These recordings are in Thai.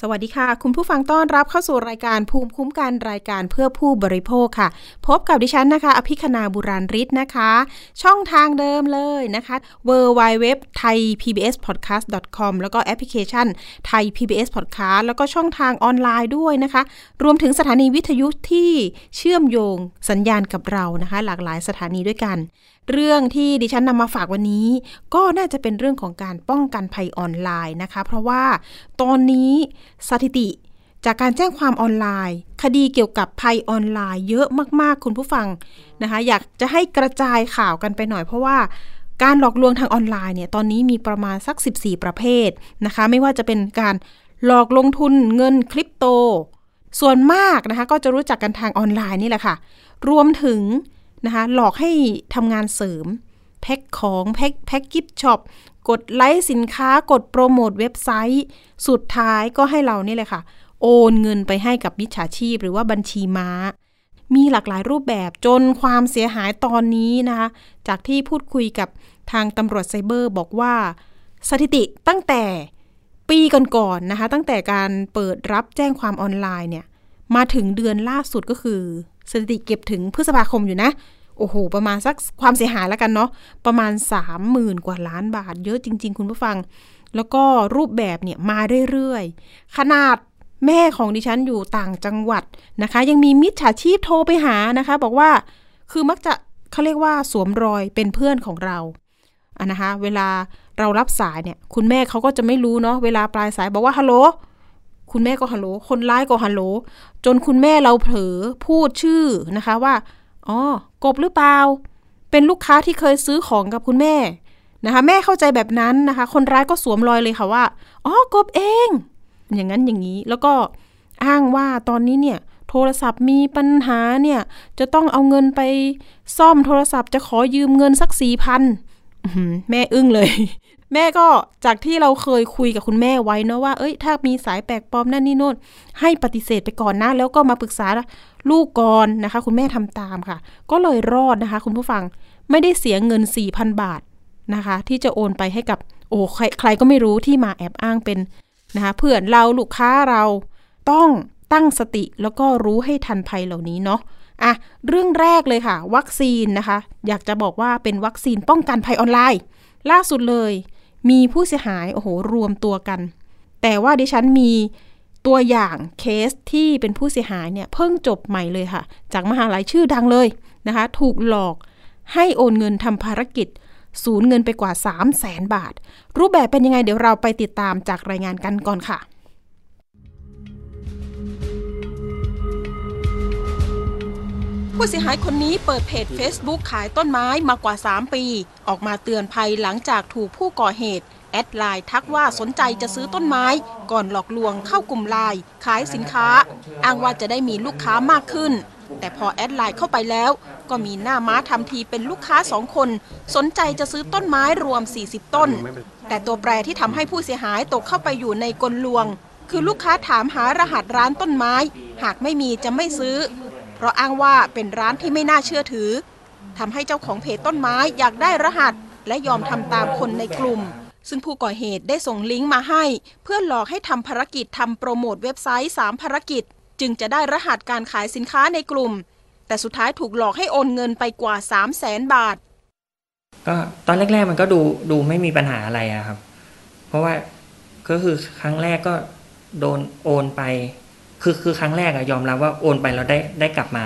สวัสดีค่ะ คุณผู้ฟังต้อนรับเข้าสู่รายการภูมิคุ้มกันรายการเพื่อผู้บริโภคค่ะ พบกับดิฉันนะคะ อภิคณาบุราริศนะคะ ช่องทางเดิมเลยนะคะ w w w t h a i PBS podcast com แล้วก็แอปพลิเคชันไทย PBS podcast แล้วก็ช่องทางออนไลน์ด้วยนะคะ รวมถึงสถานีวิทยุที่เชื่อมโยงสัญญาณกับเรานะคะ หลากหลายสถานีด้วยกัน เรื่องที่ดิฉันนำมาฝากวันนี้ ก็น่าจะเป็นเรื่องของการป้องกันภัยออนไลน์นะคะ เพราะว่าตอนนี้สถิติจากการแจ้งความออนไลน์ คดีเกี่ยวกับภัยออนไลน์เยอะมาก ๆ คุณผู้ฟังนะคะ อยากจะให้กระจายข่าวกันไปหน่อยเพราะว่าการหลอกลวงทางออนไลน์เนี่ยตอนนี้มีประมาณสัก 14 ประเภทนะคะ ไม่ว่าจะเป็นการหลอกลงทุนเงินคริปโต ส่วนมากนะคะ ก็จะรู้จักกันทางออนไลน์นี่แหละค่ะ รวมถึง นะคะหลอกให้ทำงานเสริม แพ็คของ แพ็คแพ็ค gift shop กดไลค์สินค้ากดโปรโมทเว็บไซต์ สุดท้ายก็ให้เรานี่แหละค่ะ โอนเงินไปให้กับมิจฉาชีพหรือว่าบัญชีม้า มีหลากหลายรูปแบบจนความเสียหายตอนนี้นะคะ จากที่พูดคุยกับทางตำรวจไซเบอร์บอกว่า สถิติตั้งแต่ปีก่อนๆนนะคะ ตั้งแต่การเปิดรับแจ้งความออนไลน์เนี่ย มาถึงเดือนล่าสุดก็คือ สถิติเก็บถึงพฤษภาคมอยู่นะ โอ้โห ประมาณสักความเสียหายแล้วกันเนาะ ประมาณ 30,000 กว่าล้านบาท เยอะจริง ๆ คุณผู้ฟัง แล้วก็รูปแบบเนี่ยมาเรื่อยๆ ขนาดแม่ของดิฉันอยู่ต่างจังหวัดนะคะ ยังมีมิจฉาชีพโทรไปหานะคะ บอกว่าคือมักจะเขาเรียกว่าสวมรอยเป็นเพื่อนของเราอะนะคะ เวลาเรารับสายเนี่ย คุณแม่เขาก็จะไม่รู้เนาะเวลาปลายสายบอกว่าฮัลโหล คุณแม่ก็ฮัลโหล คนร้ายก็ฮัลโหล จนคุณแม่เราเผลอพูดชื่อนะคะว่า อ๋อ กบหรือเปล่า เป็นลูกค้าที่เคยซื้อของกับคุณแม่นะคะ แม่เข้าใจแบบนั้นนะคะ คนร้ายก็สวมรอยเลยค่ะว่า อ๋อ กบเอง อย่างนั้นอย่างนี้ แล้วก็อ้างว่าตอนนี้เนี่ยโทรศัพท์มีปัญหาเนี่ย จะต้องเอาเงินไปซ่อมโทรศัพท์จะขอยืมเงินสักสี่พัน แม่อึ้งเลย แม่ก็จากที่เราเคยคุยกับคุณแม่ไว้เนาะว่า เอ้ย ถ้ามีสายแปลกปลอมนั่นนี่โน่นให้ปฏิเสธไปก่อนนะ แล้วก็มาปรึกษาลูกก่อนนะคะ คุณแม่ทำตามค่ะ ก็เลยรอดนะคะ คุณผู้ฟังไม่ได้เสียเงิน 4,000 บาทนะคะ ที่จะโอนไปให้กับโอ้ใครใครก็ไม่รู้ที่มาแอบอ้างเป็นนะคะเพื่อนเราลูกค้าเราต้องตั้งสติแล้วก็รู้ให้ทันภัยเหล่านี้เนาะ อะเรื่องแรกเลยค่ะ วัคซีนนะคะ อยากจะบอกว่าเป็นวัคซีนป้องกันภัยออนไลน์ ล่าสุดเลย มีผู้เสียหายโอ้โหรวมตัวกัน แต่ว่าดิฉันมีตัวอย่างเคสที่เป็นผู้เสียหายเนี่ยเพิ่งจบใหม่เลยค่ะ จากมหาลัยชื่อดังเลยนะคะ ถูกหลอกให้โอนเงินทำภารกิจ สูญเงินไปกว่า 3 0 0แสนบาท รูปแบบเป็นยังไงเดี๋ยวเราไปติดตามจากรายงานกันก่อนค่ะ ผู้เสียหายคนนี้เปิดเพจ Facebook ขายต้นไม้มากว่า 3 ปี ออกมาเตือนภัยหลังจากถูกผู้ก่อเหตุ แอดไลน์ทักว่าสนใจจะซื้อต้นไม้ ก่อนหลอกลวงเข้ากลุ่มไลน์ขายสินค้า อ้างว่าจะได้มีลูกค้ามากขึ้น แต่พอแอดไลน์เข้าไปแล้ว ก็มีหน้าม้าทำทีเป็นลูกค้าสองคน สนใจจะซื้อต้นไม้รวม 40 ต้น แต่ตัวแปรที่ทำให้ผู้เสียหายตกเข้าไปอยู่ในกลลวง คือลูกค้าถามหารหัสร้านต้นไม้ หากไม่มีจะไม่ซื้อ เพราะอ้างว่าเป็นร้านที่ไม่น่าเชื่อถือทำให้เจ้าของเพจต้นไม้อยากได้รหัส และยอมทำตามคนในกลุ่ม ซึ่งผู้ก่อเหตุได้ส่งลิงก์มาให้ เพื่อหลอกให้ทำภารกิจทำโปรโมทเว็บไซต์ 3 ภารกิจ จึงจะได้รหัสการขายสินค้าในกลุ่ม แต่สุดท้ายถูกหลอกให้โอนเงินไปกว่า 3 0 0แสนบาท ก็ตอนแรกๆมันก็ดูดูไม่มีปัญหาอะไรอะครับ เพราะว่าก็คือครั้งแรกก็โดนโอนไป คือคือครั้งแรกอะยอมรับว่าโอนไปแล้วได้ได้กลับมา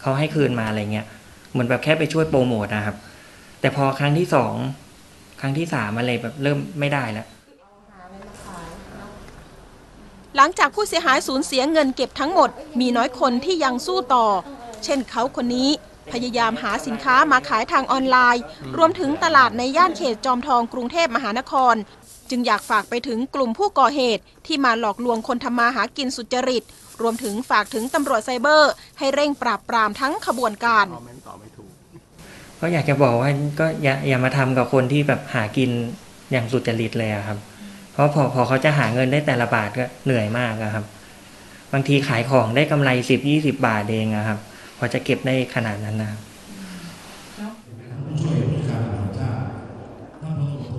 เขาให้คืนมาอะไรเงี้ยเหมือนแบบแค่ไปช่วยโปรโมทนะครับ แต่พอครั้งที่สองครั้งที่สามอะไรแบบเริ่มไม่ได้แล้วหลังจากผู้เสียหายสูญเสียเงินเก็บทั้งหมด มีน้อยคนที่ยังสู้ต่อ เช่นเขาคนนี้พยายามหาสินค้ามาขายทางออนไลน์ รวมถึงตลาดในย่านเขตจอมทองกรุงเทพมหานคร จึงอยากฝากไปถึงกลุ่มผู้ก่อเหตุที่มาหลอกลวงคนทำมาหากินสุจริต รวมถึงฝากถึงตำรวจไซเบอร์ ให้เร่งปราบปรามทั้งขบวนการ ก็อยากจะบอกว่าก็อย่าอย่ามาทำกับคนที่แบบหากินอย่างสุจริตเลยอะครับ เพราะพอพอเขาจะหาเงินได้แต่ละบาทก็เหนื่อยมากอะครับ บางทีขายของได้กำไรสิบยี่สิบาทเองอะครับ พอจะเก็บได้ขนาดนั้นนะครับ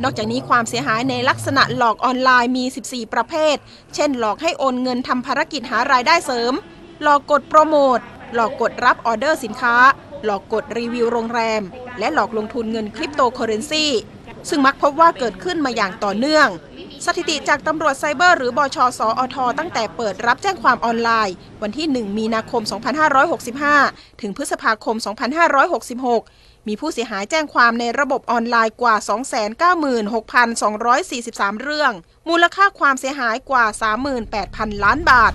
นอกจากนี้ความเสียหายในลักษณะหลอกออนไลน์มี 14 ประเภท เช่น หลอกให้โอนเงินทำภารกิจหารายได้เสริม หลอกกดโปรโมท หลอกกดรับออเดอร์สินค้า หลอกกดรีวิวโรงแรม และหลอกลงทุนเงินคริปโตเคอเรนซีซึ่งมักพบว่าเกิดขึ้นมาอย่างต่อเนื่อง สถิติจากตำรวจไซเบอร์หรือบช.สอท. ตั้งแต่เปิดรับแจ้งความออนไลน์ วันที่ 1 มีนาคม 2565 ถึงพฤษภาคม 2566 มีผู้เสียหายแจ้งความในระบบออนไลน์กว่า 296,243 เรื่อง มูลค่าความเสียหายกว่า 38,000 ล้านบาท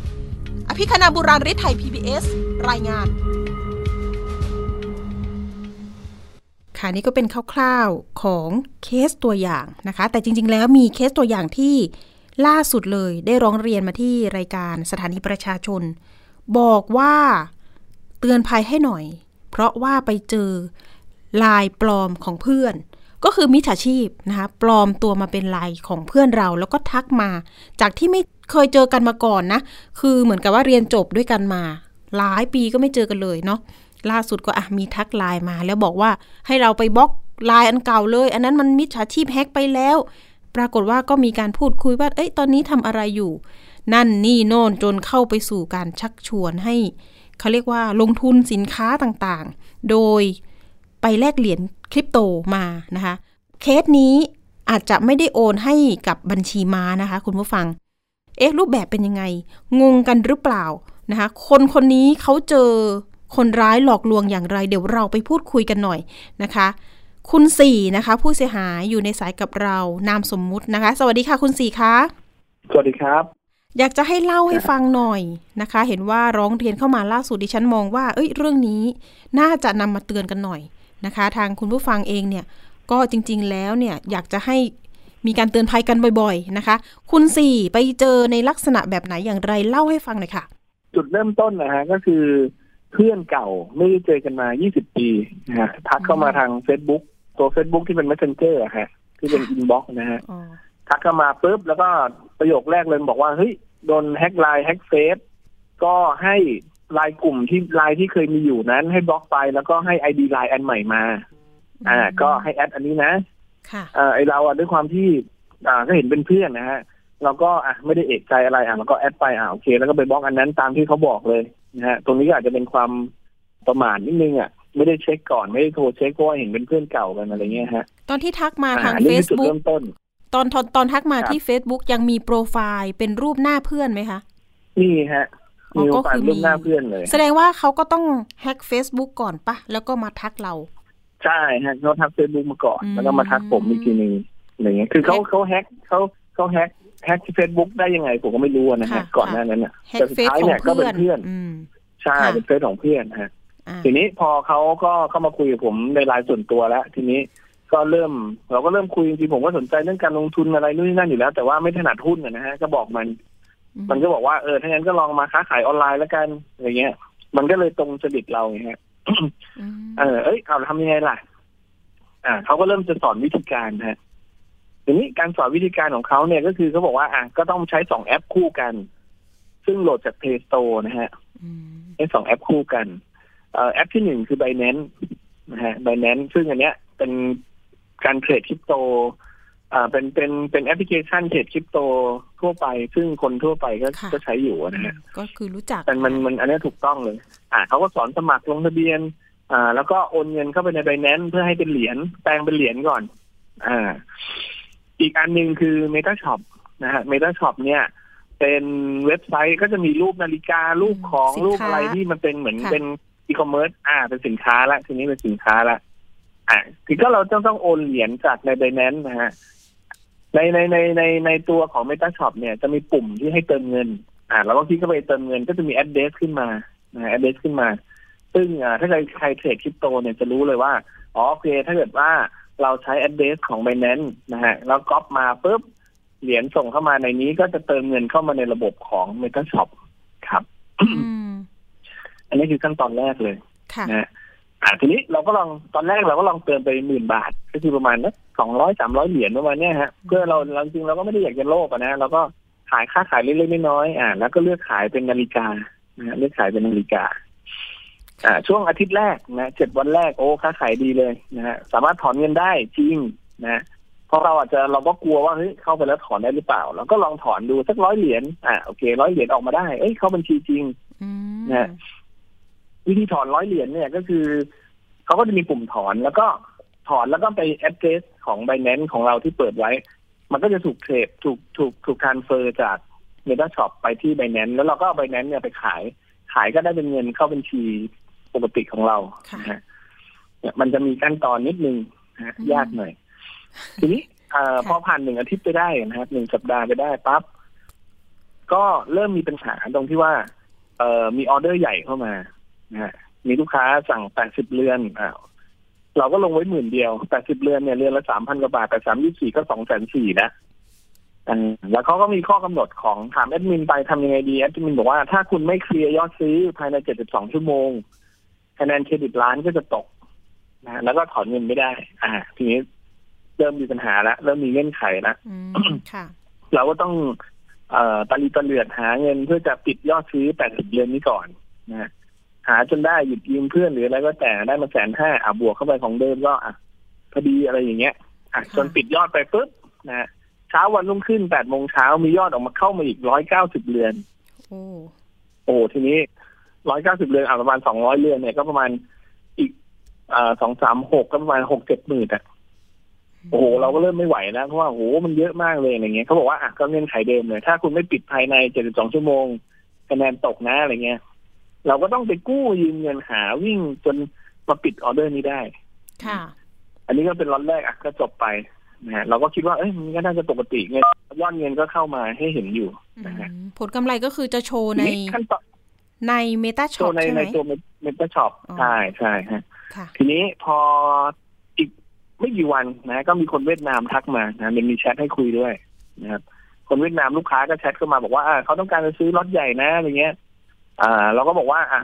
อภิคณาบุราริไทย PBS รายงาน ค่ะนี่ก็เป็นคร่าวๆของเคสตัวอย่างนะคะ แต่จริง ๆ แล้วมีเคสตัวอย่างที่ล่าสุดเลยได้ร้องเรียนมาที่รายการสถานีประชาชน บอกว่าเตือนภัยให้หน่อย เพราะว่าไปเจอ ลายปลอมของเพื่อน ก็คือมิจฉาชีพนะคะปลอมตัวมาเป็นไลน์ของเพื่อนเรา แล้วก็ทักมา จากที่ไม่เคยเจอกันมาก่อนนะ คือเหมือนกับว่าเรียนจบด้วยกันมา หลายปีก็ไม่เจอกันเลยเนาะล่าสุดก็อะมีทักไลน์มา แล้วบอกว่าให้เราไปบล็อกไลน์อันเก่าเลย อันนั้นมันมิจฉาชีพแฮ็กไปแล้ว ปรากฏว่าก็มีการพูดคุยว่าเอ้ยตอนนี้ทำอะไรอยู่ นั่นนี่โน่นจนเข้าไปสู่การชักชวนให้เขาเรียกว่าลงทุนสินค้าต่างๆ โดย ไปแลกเหรียญคริปโตมานะคะ เคสนี้อาจจะไม่ได้โอนให้กับบัญชีม้านะคะ คุณผู้ฟัง เอ๊ะรูปแบบเป็นยังไง งงกันหรือเปล่านะคะ คนคนนี้เขาเจอคนร้ายหลอกลวงอย่างไร เดี๋ยวเราไปพูดคุยกันหน่อยนะคะ คุณสี่นะคะ ผู้เสียหายอยู่ในสายกับเรานามสมมุตินะคะ สวัสดีค่ะคุณสี่คะสวัสดีครับ อยากจะให้เล่าให้ฟังหน่อยนะคะ เห็นว่าร้องเรียนเข้ามาล่าสุดดิฉันมองว่า เอ้ยเรื่องนี้ น่าจะนำมาเตือนกันหน่อย นะคะ ทางคุณผู้ฟังเองเนี่ยก็จริง ๆ แล้วเนี่ยอยากจะให้มีการเตือนภัยกันบ่อยๆนะคะ คุณสี่ไปเจอในลักษณะแบบไหนอย่างไรเล่าให้ฟังหน่อยค่ะ จุดเริ่มต้นนะฮะก็คือเพื่อนเก่าไม่ได้เจอกันมา 20 ปีนะฮะทักเข้ามาทาง Facebook ตัว Facebook ที่เป็น Messenger อะฮะ ที่เป็น inbox นะฮะอ๋อทักเข้ามาปุ๊บแล้วก็ประโยคแรกเลยบอกว่า เฮ้ย โดนแฮ็กไลน์แฮ็กเฟซก็ให้ ไลน์กลุ่มที่ไลน์ที่เคยมีอยู่นั้น ให้บล็อกไปแล้วก็ให้ไอดีไลน์อันใหม่มา อ่า ก็ให้ add อันนี้นะค่ะอ่าไอเราอะด้วยความที่อ่าก็เห็นเป็นเพื่อนนะฮะเราก็อะไม่ได้เอะใจอะไรอะเราก็ add ไปอ่าโอเค แล้วก็ไปบล็อกอันนั้นตามที่เขาบอกเลยนะฮะตรงนี้ก็อาจจะเป็นความประมาทนิดนึงอะไม่ได้เช็คก่อนไม่ได้โทรเช็คเพราะว่าเห็นเป็นเพื่อนเก่ากันอะไรเงี้ยฮะ ตอนที่ทักมาทางอ่อันนี้คือจุด Facebook เริ่มต้นตอนตอนตอนทักมาครับที่ Facebook ยังมีโปรไฟล์เป็นรูปหน้าเพื่อนไหมคะนี่ฮะอ๋อ มีก็โอกาสคือมีรูปหน้าเพื่อนเลย แสดงว่าเขาก็ต้องแฮ็ก Facebook ก่อนปะแล้วก็มาทักเรา ใช่ฮะเขาทักเฟซบุ๊กมาก่อนอืมแล้วก็มาทักผมอีกทีนึงอะไรเงี้ยคือเขาแฮ็กเขาแฮ็กเขาเขาแฮ็กแฮ็กที่เฟซบุ๊กได้ยังไงผมก็ไม่รู้อะนะค่ะฮะก่อนหน้านั้นอะแฮ็กแต่สุดเฟซท้ายของเนี่ยก็เป็เพื่นอนเพื่อนอืมใช่ค่ะเป็นเฟซของเพื่อนฮะอ่าทีนี้พอเขาก็เข้ามาคุยกับผมในไลน์ส่วนตัวแล้ว ทีนี้ก็เริ่ม เราก็เริ่มคุยจริงๆผมก็สนใจเรื่องการลงทุนอะไรนู่นนี่นั่นอยู่แล้ว แต่ว่าไม่ถนัดหุ้นอะนะฮะก็บอกมัน มันก็บอกว่าเออถ้างั้นก็ลองมาค้าขายออนไลน์แล้วกันอะไรเงี้ย มันก็เลยตรงจริตเราไงฮะอืมเออเอ้ยเอาทำยังไงล่ะ อ่าเขาก็เริ่มจะสอนวิธีการฮะทีนี้การสอนวิธีการของเขาเนี่ยก็คือเขาบอกว่า อะก็ต้องใช้สองแอปคู่กัน ซึ่งโหลดจาก Play Store นะฮะอืมใช้สองแอปคู่กันเอ่อแอปที่หนึ่งคือ Binance นะฮะ Binance ซึ่งอันเนี้ยเป็นการเทรดคริปโต อ่าเป็นเป็นเป็นแอปพลิเคชันเทรดคริปโตทั่วไป ซึ่งคนทั่วไปก็ค่ะ ก็ใช้อยู่นะฮะก็คือรู้จักแต่มันมันอันนี้ถูกต้องเลย อ่าเขาก็สอนสมัครลงทะเบียน อ่า แล้วก็โอนเงินเข้าไปใน Binance เพื่อให้เป็นเหรียญแปลงเป็นเหรียญก่อน อ่า อีกอันหนึ่งคือ Meta Shop นะฮะ Meta Shop เนี่ย เป็นเว็บไซต์ก็จะมีรูปนาฬิการูปของสินค้ารูปอะไรที่มันเป็นเหมือนค่ะ เป็นอีคอมเมิร์ซอ่า เป็นสินค้าละทีนี้เป็นสินค้าละอ่าคือก็เราต้องต้องโอนเหรียญจากในไบแนนนะฮะ ในในในในในตัวของ Meta Shop เนี่ยจะมีปุ่มที่ให้เติมเงิน อ่าเราก็คลิกเข้าไปเติมเงินก็จะมี address ขึ้นมานะฮะ address ขึ้นมา ซึ่งอ่าถ้าใครใครเทรดคริปโตเนี่ยจะรู้เลยว่าอ๋อโอเคถ้าเกิดว่าเราใช้ address ของ Binance นะฮะแล้วก๊อปมาปุ๊บเหรียญส่งเข้ามาในนี้ก็จะเติมเงินเข้ามาในระบบของ MetaShop ครับอืมอันนี้คือขั้นตอนแรกเลยค่ะนะฮะ อ่าทีนี้เราก็ลองตอนแรกเราก็ลองเติมไปหมื่นบาท ก็คือประมาณนักสองร้อยสามร้อยเหรียญประมาณเนี้ยฮะเพื่อเราเราจริงเราก็ไม่ได้อยากจะโลภอะนะเราก็ขายค่าขายเล็กๆน้อยๆอ่า แล้วก็เลือกขายเป็นนาฬิกานะฮะเลือกขายเป็นนาฬิกา อ่า ช่วงอาทิตย์แรกนะเจ็ดวันแรกโอ้ค้าขายดีเลยนะฮะสามารถถอนเงินได้จริงนะเพราะเราอาจจะเราก็กลัวว่าเฮ้ยเข้าไปแล้วถอนได้หรือเปล่าเราก็ลองถอนดูสักร้อยเหรียญอ่าโอเคร้อยเหรียญออกมาได้ เอ้ยเข้าบัญชีจริงอืมนะ วิธีถอนร้อยเหรียญเนี่ยก็คือเขาก็จะมีปุ่มถอนแล้วก็ถอนแล้วก็ไป address ของ b บ n a n c e ของเราที่เปิดไว้ มันก็จะถูกเทรดถูกถูกถูก transfer จาก Meta Shop ไปที่ b บ n a n c e แล้วเราก็เอา b บ n a n c e เนี่ยไปขาย ขายก็ได้เป็นเงินเข้าบัญชีปกติของเราค่ะนะฮะเนี่ยมันจะมีขั้นตอนนิดนึงนะฮะอืมยากหน่อย ทีนี้เอ่อค่ะพอผ่านหนึ่งอาทิตย์ไปได้นะครับหนึ่งสัปดาห์ไปได้ปั๊บก็เริ่มมีปัญหาตรงที่ว่า เอ่อมีออเดอร์ใหญ่เข้ามานะฮะ มีลูกค้าสั่งแปดสิบเรือนอ้าวเราก็ลงไว้หมื่นเดียวแปดสิบเรือนเนี่ยเรือนละสามพันกว่าบาทแปดสามยี่สี่ก็สองแสนสี่นะอ่าแล้วเขาก็มีข้อกำหนดของถามแอดมินไปทำยังไงดีแอดมินบอกว่าถ้าคุณไม่เคลียร์ยอดซื้อภายในเจ็ดสิบสองชั่วโมงคะแนนเครดิตร้านก็จะตกนะแล้วก็ถอนเงินไม่ได้ อ่า ทีนี้เริ่มมีปัญหาแล้วเริ่มมีเงื่อนไขแล้วอืมค่ะเราก็ต้องเอ่อตะลีตะเลือดหาเงินเพื่อจะปิดยอดซื้อ80เดือนนี้ก่อนนะฮะ หาจนได้หยุดยืมเพื่อนหรืออะไรก็แต่ได้มาแสนห้าอะบวกเข้าไปของเดิมก็อะพอดีอะไรอย่างเงี้ยอะค่ะจนปิดยอดไปปุ๊บนะฮะเช้าวันรุ่งขึ้น8โมงเช้ามียอดออกมาเข้ามาอีก190เรือนโอ้โอ้ทีนี้190เรือนอะประมาณ200เรือนเนี่ยก็ประมาณอีกเอ่อสองสามหกก็ประมาณหกเจ็ดหมื่นอะโอ้โหเราก็เริ่มไม่ไหวแล้วเพราะว่าโอ้โหมันเยอะมากเลยอะไรเงี้ยเขาบอกว่าอะก็เงื่อนไขเดิมเลยถ้าคุณไม่ปิดภายใน72ชั่วโมงคะแนนตกนะอะไรเงี้ย เราก็ต้องไปกู้ยืมเงินหาวิ่งจนมาปิดออเดอร์นี้ได้ ค่ะ อันนี้ก็เป็นล็อตแรกอะก็จบไปนะฮะเราก็คิดว่าเอ้ยมันก็น่าจะปกติเงินยอดเงินก็เข้ามาให้เห็นอยู่นะฮะอืมผลกำไรก็คือจะโชว์ในทีนี้ขั้นตอนในเมตาช็ตัอวปในใช่ไหในมตัวเมตาช็อปอ๋อใช่ใช่ฮะค่ะทีนี้พออีกไม่กี่วันนะ ก็มีคนเวียดนามทักมานะมันมีแชทให้คุยด้วยนะครับคนเวียดนามลูกค้าก็แชทเข้ามาบอกว่าอ่าเขาต้องการจะซื้อรถใหญ่นะอะไรเงี้ย อ่า เราก็บอกว่า อ่า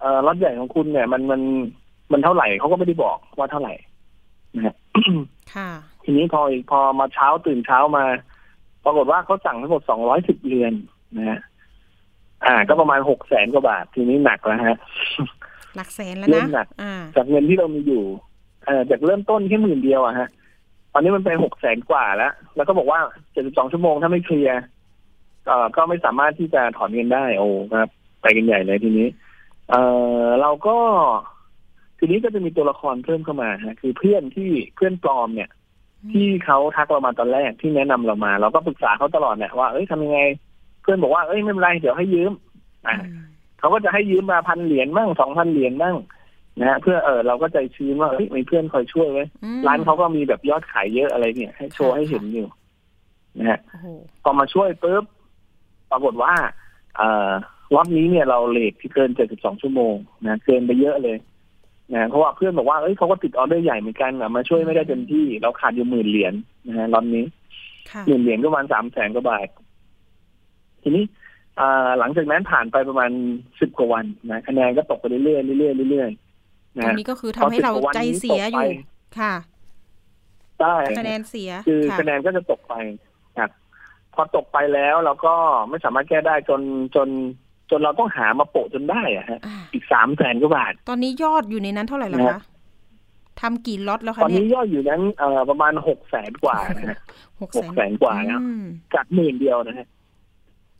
เอ่อรถใหญ่ของคุณเนี่ยมันมันมันเท่าไหร่เขาก็ไม่ได้บอกว่าเท่าไหร่นะฮะค่ะ ทีนี้พอพอมาเช้าตื่นเช้ามา ปรากฏว่าเขาสั่งทั้งหมดสองร้อยสิบเรือนนะฮะอ่า ก็ประมาณหกแสนกว่าบาท ทีนี้หนักแล้วฮะหลักแสนแล้วเริ่นะมหนักอ่าจากเงินที่เรามีอยู่เอ่อจากเริ่มต้นแค่หมื่นเดียวอะฮะตอนนี้มันไปหกแสนกว่าแล้ว แล้วก็บอกว่าเจ็ดสิบสองชั่วโมงถ้าไม่เคลียร์เอ่อก็ไม่สามารถที่จะถอนเงินได้โอ้ครับ ไปกันใหญ่เลยทีนี้ เอ่อเราก็ ทีนี้ก็จะมีตัวละครเพิ่มเข้ามาฮะคือเพื่อนที่เพื่อนปลอมเนี่ย ที่เขาทักเรามาตอนแรกที่แนะนำเรามา เราก็ปรึกษาเขาตลอดเนี่ยว่าเอ้ยทำยังไง เพื่อนบอกว่าเอ้ยไม่เป็นไรเดี๋ยวให้ยืมอ่าเขาก็จะให้ยืมมาพันเหรียญมั่งสองพันเหรียญมั่งนะฮะเพื่อเออเราก็ใจชื้นว่าเฮ้ยมีเพื่อนคอยช่วยไว้ยอืมร้านเขาก็มีแบบยอดขายเยอะอะไรเนี่ย ให้โชว์ค่ะให้เห็นอยู่นะฮะโอ้โหพอมาช่วยปุ๊บปรากฏว่า เอ่อ รอบนี้เนี่ยเราเลทที่เกินเจ็ดสิบสองชั่วโมงนะเกินไปเยอะเลยนะเพราะว่าเพื่อนบอกว่าเอ้ยเขาก็ติดออเดอร์ใหญ่เหมือนกันอะมาช่วยไม่ได้เต็มที่เราขาดอยู่หมื่นเหรียญนะฮะรอบนี้ค่ะหมื่นเหรียญก็ประมาณสามแสนกว่าบาททีนี้อ่าหลังจากนั้นผ่านไปประมาณสิบกว่าวันนะคะแนนก็ตกไปเรื่อยๆเรื่อยๆเรื่อยๆตรนะงฮะนี้ก็คือทำให้เราใจเสียอยู่ค่ะใช่คะแนนเสีย คือค่ะคะแนนก็จะตกไปครับพอตกไปแล้วเราก็ไม่สามารถแก้ได้จนจน จนเราต้องหามาโปะจนได้อะฮะอ่าอีกสามแสนกว่าบาท ตอนนี้ยอดอยู่ในนั้นเท่าไหร่แล้วนะคะฮะทำกี่ล็อตแล้วตคะอนเนี่นี้ยยอดอยู่นั้นเอ่อประมาณหกแสนกว่านะฮะหกหกแสนกว่าแล้วอืมจากหมื่นเดียวนะฮะ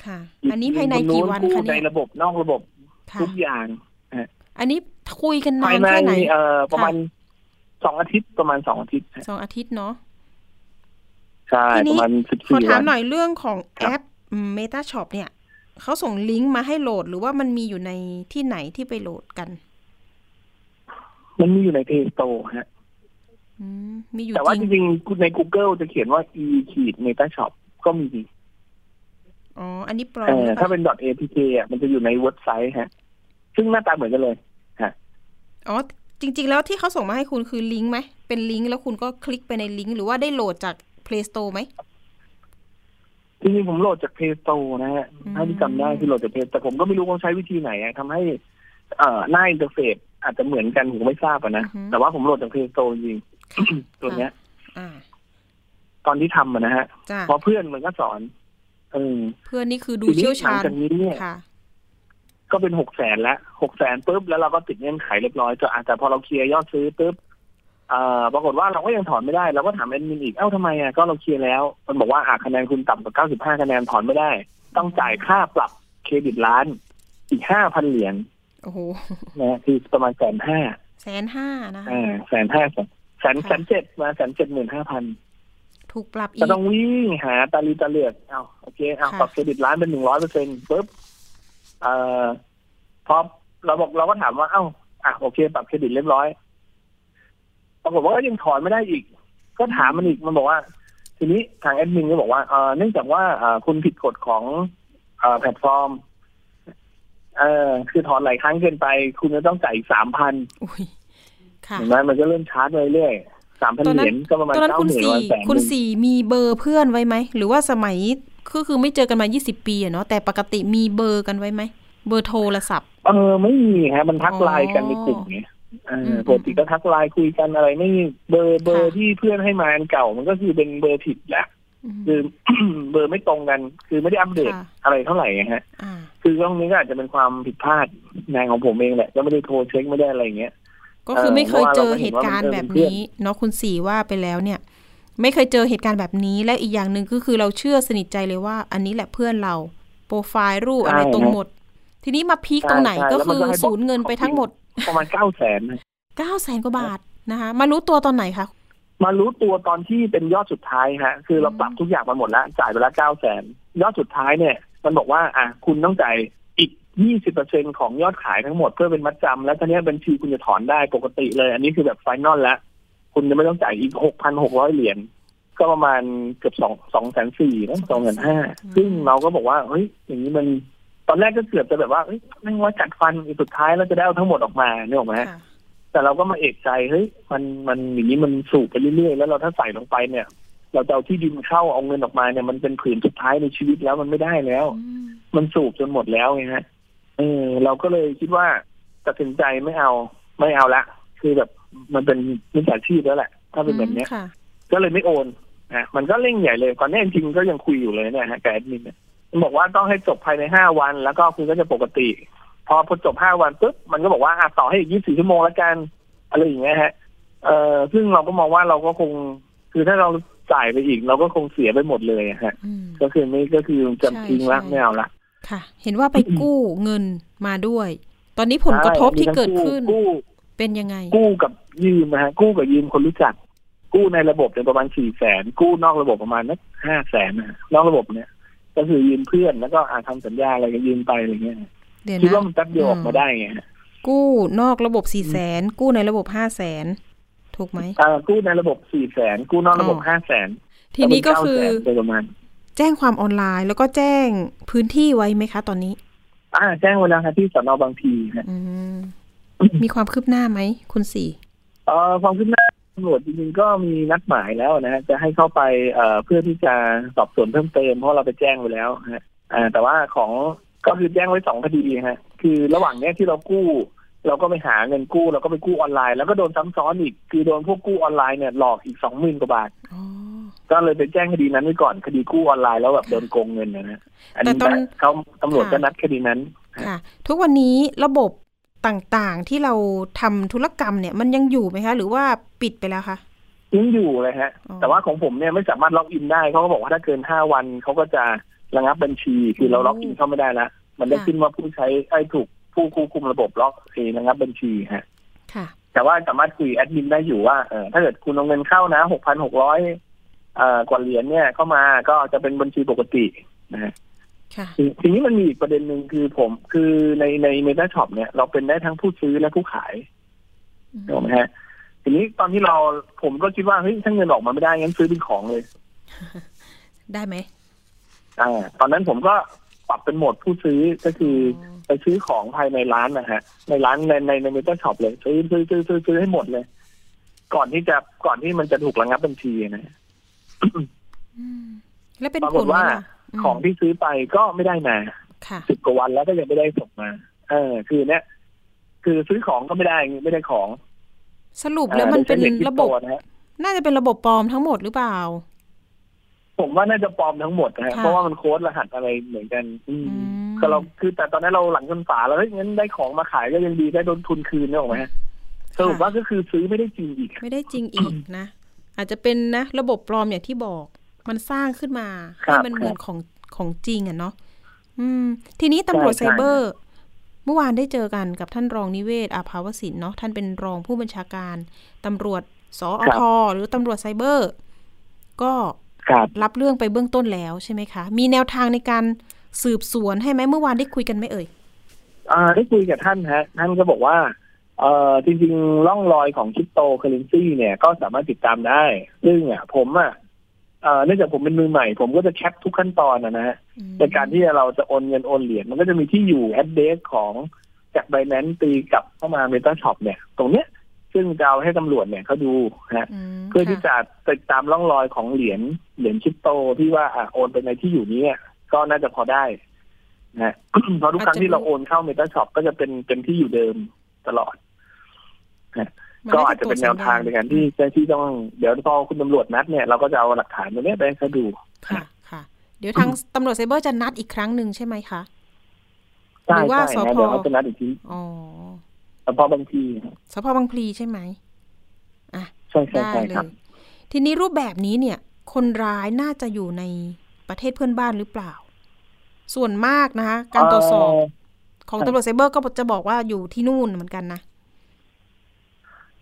ค่ะ อันนี้ภายในกี่วันกู้คะในเนี่ยระบบนอกระบบค่ะทุกอย่างอันนี้คุยกันนาภายนในแค่ไหนเอ่อประมาณสองอาทิตย์ประมาณสองอาทิตย์ฮะสองอาทิตย์เนาะใช่ทีปนี้ระมาณสิบขอสี่ถาวัมนหน่อยเรื่องของครัแอบปเมตาช็อปเนี่ย เขาส่งลิงก์มาให้โหลดหรือว่ามันมีอยู่ในที่ไหนที่ไปโหลดกัน มันมีอยู่ในเพย์สโตร์ฮะอืมมีอยู่แต่ว่าจจริงริงๆใน Google จะเขียนว่า e ขีด meta shop ก็มีอ๋อ อันนี้ปลอมเอหอรือเปถ้าล่าเป็น .apk อะมันจะอยู่ในเว็บไซต์ฮะ ซึ่งหน้าตาเหมือนกันเลยอ๋อ จริง ๆ แล้วที่เขาส่งมาให้คุณคือลิงก์ไหม เป็นลิงก์แล้วคุณก็คลิกไปในลิงก์หรือว่าได้โหลดจาก Play Store ไหม จริงๆผมโหลดจาก Play Store นะฮะอืมถ้าที่จำได้คือโหลดจาก Play แต่ผมก็ไม่รู้เขาใช้วิธีไหนอะทำให้เอ่อหน้า interface อาจจะเหมือนกันผมก็ไม่ทราบอะนะแต่ว่าผมโหลดจาก Play Store จริงค่ะตัวเนี้ยอ่าตอนที่ทำอะนะฮะจ้าพอเพื่อนมันก็สอนเอเออเพื่อนนี่คือดูทีนี้เชี่ยวชาญหลังจากนี้เนี่ยค่ะก็เป็นหกแสนแล้วหกแสนปุ๊บแล้วเราก็ติดเงื่อนไขเรียบร้อยจะอาจจะพอเราเคลียร์ยอดซื้อปุ๊บ เอ่อปรากฏว่าเราก็ยังถอนไม่ได้เราก็ถามแอดมินอีกเอ้าทำไมอะก็เราเคลียร์แล้ว มันบอกว่าอะคะแนนคุณต่ำกว่าเก้าสิบห้าคะแนนถอนไม่ได้ ต้องจ่ายค่าปรับเครดิตล้านอีกห้าพันเหรียญโอ้โหนะคือประมาณแสนห้าแสนห้านะคะอ่าแสนห้าแสนแสนค่ะแสนเจ็ดมาแสนเจ็ดหมื่นห้าพันถูกปรับอีก็กต้องวิ่งหาตาลีตาเลือกเอาโอเคเอาค่ะปรับเครดิตล้านเป็นหนึ่งร้อยเปอร์เซ็นต์ปุ๊บเอ่อพอเราบอกเราก็ถามว่าเอ้าอะโอเค ปรับเครดิตเรียบร้อย ปรากฏว่าก็ยังถอนไม่ได้อีก ก็ถามมันอีกมันบอกว่า ทีนี้ทางแอดมินก็บอกว่าเอ่อเนื่องจากว่าเอ่อคุณผิดกฎของเอ่อแพลตฟอร์มเอ่อคือถอนหลายครั้งเกินไป คุณจะต้องจ่ายอีกสามพันอุ้ยค่ะเห็นไหมมันก็เริ่มชาร์จไปเรื่อยสามพันตอนเหนั้นรียญก็ประมาณตอนนั้นเก้าคุณหมื่นสี่วันแสนคุณหนึ่งสี่มีเบอร์เพื่อนไว้ไหม หรือว่าสมัยคือคือไม่เจอกันมายี่สิบปีอะเนาะแต่ปกติมีเบอร์กันไว้ไหม เบอร์โทรศัพท์ เออ ไม่มีฮะ มันทักอ๋อไลน์กันในกลุ่มไงเอออม ปกติก็ทักไลน์คุยกันอะไรไม่มีเบอร์เบอร์ค่ะที่เพื่อนให้มาอันเก่า มันก็คือเป็นเบอร์ผิดแหละมคือเบอร์ไม่ตรงกัน คือไม่ได้อัปเดตค่ะอะไรเท่าไหร่ฮะอ่าคือตรงนี้ก็อาจจะเป็นความผิดพลาดในของผมเองแหละก็ไม่ได้โทรเช็คไม่ได้อะไรอย่างเงี้ยก็คือไม่เคยเจอเหตุการณ์เออแบบเพราะว่าเราก็เห็นว่ามันนี้เนาะคุณสี่ว่าไปแล้วเนี่ย ไม่เคยเจอเหตุการณ์แบบนี้และอีกอย่างหนึ่งก็คือเราเชื่อสนิทใจเลยว่า อันนี้แหละเพื่อนเรา โปรไฟล์รูปอะไรตรงหมด ทีนี้มาพีคตรงไหนใช่ก็แล้วมัคืนก็อให้บอกสูญเงินไปทั้งหมด ประมาณเก้าแสนเก้าแสนกว่าบาทนะคะมารู้ตัวตอนไหนคะมารู้ตัวตอนที่เป็นยอดสุดท้ายฮะ คือเราปรับทุกอย่างมาหมดแล้ว จ่ายไปแล้วเก้าแสนยอดสุดท้ายเนี่ย มันบอกว่า อะคุณต้องจ่ายอีกยี่สิบเปอร์เซ็นของยอดขายทั้งหมดเพื่อเป็นมัดจำแล้วตอนนี้ยบัญชีคุณจะถอนได้ปกติเลย อันนี้คือแบบไฟนอลแล้ว คุณจะไม่ต้องจ่ายอีกหกพันหกร้อยเหรียญก็ประมาณเกือบสองสองแสนสี่นะสองแสนห้าซึ่งเราก็บอกว่าเฮ้ยอย่างนี้มัน ตอนแรกก็เกือบจะแบบว่าเฮ้ยไม่งว่าจัดฟันอีกสุดท้ายเราจะได้เอาทั้งหมดออกมาเนี่ยหรอกไหมค่ะแต่เราก็มาเอกใจเฮ้ยมันมันอย่างนี้มันสูบไปเรื่อยๆแล้วเราถ้าใส่ลงไปเนี่ย เราจะเอาที่ดินเข้าเอาเงินออกมาเนี่ยมันเป็นผืนสุดท้ายในชีวิตแล้วมันไม่ได้แล้วอืมมันสูบจนหมดแล้วไงฮะเออเราก็เลยคิดว่าตัดสินใจไม่เอาไม่เอาละคือแบบมันเป็นมิจฉาชีพแล้วแหละ ถ้าเป็นแบบเนี้ยค่ะก็เลยไม่โอนนะมันก็เร่งใหญ่เลยก่อนหน้าจริงๆก็ยังคุยอยู่เลยเนี่ยฮะกับแอดมินเนี่ยมัน บอกว่าต้องให้จบภายในห้าวัน แล้วก็คุณก็จะปกติ พอพอจบห้าวันปุ๊บมันก็บอกว่าอะต่อให้อีกยี่สิบสี่ชั่วโมงแล้วกันอะไรอย่างเงี้ยฮะ เอ่อซึ่งเราก็มองว่าเราก็คง คือถ้าเราจ่ายไปอีก เราก็คงเสียไปหมดเลยอะฮะอืมก็คือไม่ก็คือจะใช่ทิ้งละใช่ไม่เอาละค่ะ เห็นว่าไปกู้เงินมาด้วย ตอนนี้ผลกระทบที่เกิดขึ้นกู้เป็นยังไง กู้กับยืมนะฮะกู้กับยืมคนรู้จัก กู้ในระบบเนี่ยประมาณสี่แสนกู้นอกระบบประมาณนักห้าแสนนะฮะนอกระบบเนี่ย ก็คือยืมเพื่อนแล้วก็อาทำสัญญาอะไรก็ยืมไปอะไรเงี้ยเดี๋ยวคิดนะว่ามันแป๊บเดียวออกมาได้ไงฮะกู้นอกระบบสี่แสนกู้ในระบบห้าแสนถูกไหมอ่ากู้ในระบบสี่แสนกู้นอกระบบอ๋อห้าแสนทีนี้ก็คือโดยประมาณแจ้งความออนไลน์แล้วก็แจ้งพื้นที่ไว้ไหมคะ ตอนนี้ อ่า แจ้งเวแลาครับที่สนบางพีฮะอืมมีความคืบหน้าไหมคุณสี่เอ่อความคืบหน้า ตำรวจจริงๆก็มีนัดหมายแล้วนะฮะจะให้เข้าไปเอ่อเพื่อที่จะสอบสวนเพิ่มเติมเพราะเราไปแจ้งไปแล้วฮะอ่าแต่ว่าของก็คือแจ้งไว้สองคดีฮะ คือระหว่างเนี้ยที่เรากู้ เราก็ไปหาเงินกู้เราก็ไปกู้ออนไลน์ แล้วก็โดนซ้ำซ้อนอีกคือโดนพวกกู้ออนไลน์เนี่ยหลอกอีกสองหมื่นกว่าบาทอ๋อก็เลยไปแจ้งคดีนั้นไว้ก่อนคดีกู้ออนไลน์แล้วแบบโดนโกงเงินนะฮะอันนี้แต่ตอนนะเขาตำรวจก็นัดคดีนั้นค่ะ ทุกวันนี้ระบบ ต่างๆ ที่เราทำธุรกรรมเนี่ย มันยังอยู่ไหมคะ หรือว่าปิดไปแล้วคะยังอยู่เลยฮะอ๋อแต่ว่าของผมเนี่ยไม่สามารถล็อกอินได้เขาก็บอกว่าถ้าเกินห้าวันเขาก็จะระงับบัญชี คือเราล็อกอินเข้าไม่ได้ละมันได้ขึ้นว่าผู้ใช้ไอ้ถูกผู้ควบคุมระบบล็อกเองระงับบัญชีฮะค่ะแต่ว่าสามารถคุยแอดมินได้อยู่ว่าเออถ้าเกิดคุณเอาเงินเข้านะหกพันหกร้อยเอ่อกว่าเหรียญเนี่ยเข้ามาก็จะเป็นบัญชีปกตินะฮะค่ะ ทีทีนี้มันมีอีกประเด็นหนึ่งคือผม คือในในเมตาช็อปเนี่ยเราเป็นได้ทั้งผู้ซื้อและผู้ขายถูกไหมฮะทีนี้ตอนที่เราผมก็คิดว่าเฮ้ยถ้าเงินออกมาไม่ได้งั้นซื้อเป็นของเลย ได้ไหมอ่าตอนนั้นผมก็ปรับเป็นโหมดผู้ซื้อก็คืออไปซื้อของภายในร้านนะฮะ ในร้านในในในเมตาช็อปเลยซื้อซื้อซื้อซื้อซื้อให้หมดเลย ก่อนที่จะก่อนที่มันจะถูกระงับบัญชีนะอืมแล้วเป็นปราผกลฏไหมว่าล่ะม ของที่ซื้อไปก็ไม่ได้มาค่ะสิบกว่าวันแล้วก็ยังไม่ได้ส่งมา เออ คือเนี้ยคือซื้อของก็ไม่ได้ไม่ได้ของ สรุปแล้วมันเป็นอ่าโดยใช้ระบบคปโตนะฮะน่าจะเป็นระบบปลอมทั้งหมดหรือเปล่า ผมว่าน่าจะปลอมทั้งหมดนะฮะค่ะเพราะว่ามันโค้ดรหัสอะไรเหมือนกัน อืมอืมคือเราคือแต่ตอนนั้นเราหลังชนฝาแล้วเฮ้ยงั้นได้ของมาขายก็ยังดีได้โดนทุนคืนเนี่ยหรอกไหมฮะสรุปว่าก็คือซื้อไม่ได้จริงอีก ไม่ได้จริงอีกนะอาจจะเป็นนะระบบปลอมอย่างที่บอก มันสร้างขึ้นมาครัให้บมันเหมือนของของจริงอะเนาะอืม ทีนี้ตำรวจใช่ไซใช่เบอร์ เมื่อวานได้เจอกันกับท่านรองนิเวศ อาภาวสินเนาะท่านเป็นรองผู้บัญชาการตำรวจสอทหรือตำรวจไซเบอร์ ก็ครับรับเรื่องไปเบื้องต้นแล้วใช่ไหมคะ มีแนวทางในการสืบสวนให้ไหมเมื่อวานได้คุยกันไหมเอ่ยอ่าได้คุยกับท่านฮะ ท่านก็บอกว่าเอ่อจริงๆร่องรอยของคริปโตเคอเรนซีเนี่ยก็สามารถติดตามได้ ซึ่งอะผมอะ เอ่อเนื่องจากผมเป็นมือใหม่ ผมก็จะ cap ทุกขั้นตอนนะนะฮะอืมในการที่เราจะโอนเงินโอนเหรียญมันก็จะมีที่อยู่ address ของจาก Binance ตีกลับเข้ามา Meta Shop เนี่ย ตรงเนี้ยซึ่งจะเอาให้ตำรวจเนี่ยเขาดูฮะมเพื่อที่ค่ะจะติดตามร่องรอยของเหรียญเหรียญคริปโตที่ว่าอะโอนไปในที่อยู่นี้อะก็น่าจะพอได้นะเพราะทุกครั้งที่เราโอนเข้าเมตาช็อปก็จะเป็นเป็นที่อยู่เดิมตลอดมัน ก็น่อาจจะเป็นแนวทางในการที่เจ้าหน้าที่ต้องเดี๋ยวพอคุณตำรวจนัดเนี่ยเราก็จะเอาหลักฐานตรงเนี้ยไปให้เขาดูค่ะค่ะ เดี๋ยวทางตำรวจไซเบอร์จะนัดอีกครั้งหนึ่งใช่ไหมคะหใช่รือว่าใช่สนะพเดี๋ยวเขาจะนัดอีกทีอ๋อเฉพาะบางทีสพบางพลีใช่ไหมอะใช่ใช่ได้ใช่เลครับยทีนี้รูปแบบนี้เนี่ย คนร้ายน่าจะอยู่ในประเทศเพื่อนบ้านหรือเปล่า ส่วนมากนะคะ การตรวจสอบของตำรวจไซเบอร์ก็จะบอกว่าอยู่ที่นู่นเหมือนกันนะ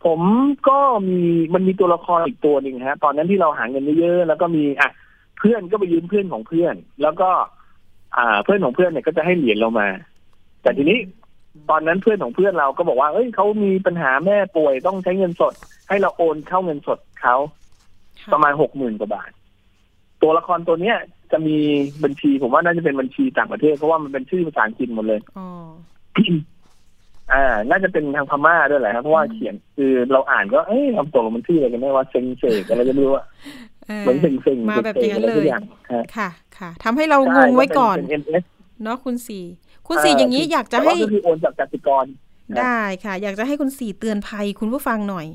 ผมก็มีมันมีตัวละครอีกตัวหนึ่งฮะ ตอนนั้นที่เราหาเงินเยอะๆแล้วก็มีอะเพื่อนก็ไปยืมเพื่อนของเพื่อน แล้วก็ อ่า เพื่อนของเพื่อนเนี่ยก็จะให้เหรียญเรามา แต่ทีนี้ตอนนั้นเพื่อนของเพื่อนเราก็บอกว่าเอ้ยเขามีปัญหาแม่ป่วยต้องใช้เงินสด ให้เราโอนเข้าเงินสดเขาค่ะประมาณหกหมื่นกว่าบาท ตัวละครตัวเนี้ย จะมีบัญชีผมว่าน่าจะเป็นบัญชีต่างประเทศเพราะว่ามันเป็นชื่อภาษาอังกฤษหมดเลย อ๋ออ่า น่าจะเป็นทางพม่าด้วยแหละครับเพราะว่าเขียนคือเราอ่านก็เอ้ยคำตกลงมันชื่ออะไรกันแน่ว่าเซ็งเสกอะไรก็ไม่รู้อะเออเหมือนเซ็งเซ็งมาแบบอย่างนั้นเลยฮะค่ะ ค่ะทำให้เรางงไว้ก่อนใช่เป็น MS เนาะคุณสี่คุณสี่อย่างนี้อยากจะให้แต่ว่าก็คือโอนจากกสิกรได้ค่ะ อยากจะให้คุณสี่เตือนภัยคุณผู้ฟังหน่อย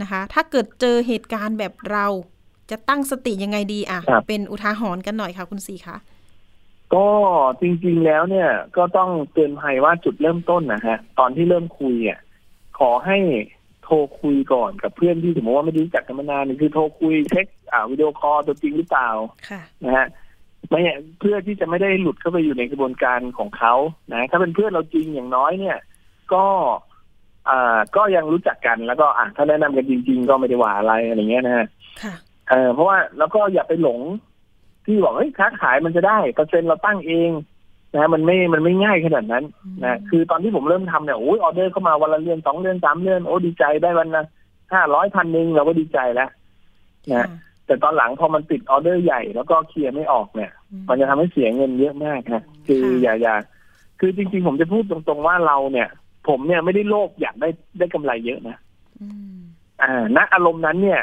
นะคะ ถ้าเกิดเจอเหตุการณ์แบบเราจะตั้งสติยังไงดีอะครับเป็นอุทาหรณ์กันหน่อยค่ะ คุณสี่คะ ก็จริงๆแล้วเนี่ย ก็ต้องเตือนภัยว่าจุดเริ่มต้นนะฮะ ตอนที่เริ่มคุยอะขอให้โทรคุยก่อนกับเพื่อนที่สมมติว่าไม่ได้รู้จักกันมานานนี่คือโทรคุยเช็คอ่าวิดีโอคอลตัวจริงหรือเปล่าค่ะนะฮะไม่เพื่อที่จะไม่ได้หลุดเข้าไปอยู่ในกระบวนการของเขานะ ถ้าเป็นเพื่อนเราจริงอย่างน้อยเนี่ย ก็อ่าก็ยังรู้จักกันแล้วก็อะถ้าแนะนำกันจริง ๆ ก็ไม่ได้ว่าอะไรอะไรเงี้ยนะฮะค่ะเออเพราะว่าแล้วก็อย่าไปหลง ที่บอกเฮ้ยค้าขายมันจะได้เปอร์เซ็นต์เราตั้งเองนะมันไม่ มันไม่ง่ายขนาดนั้นนะคือตอนที่ผมเริ่มทำเนี่ยโอ้ยออเดอร์เข้ามาวันละเรือนสองเรือนสามเรือนโอ้ดีใจได้วันละห้าร้อยพันหนึ่งเราก็ดีใจแล้วนะค่ะแต่ตอนหลังพอมันติดออเดอร์ใหญ่แล้วก็เคลียร์ไม่ออกเนี่ยอืมมันจะทำให้เสียเงินเยอะมากนะคือค่ะอย่าอย่าคือจริง ๆ ผมจะพูดตรงๆว่าเราเนี่ย ผมเนี่ยไม่ได้โลภอยากได้ได้กำไรเยอะนะอืมอ่าณอารมณ์นั้นเนี่ย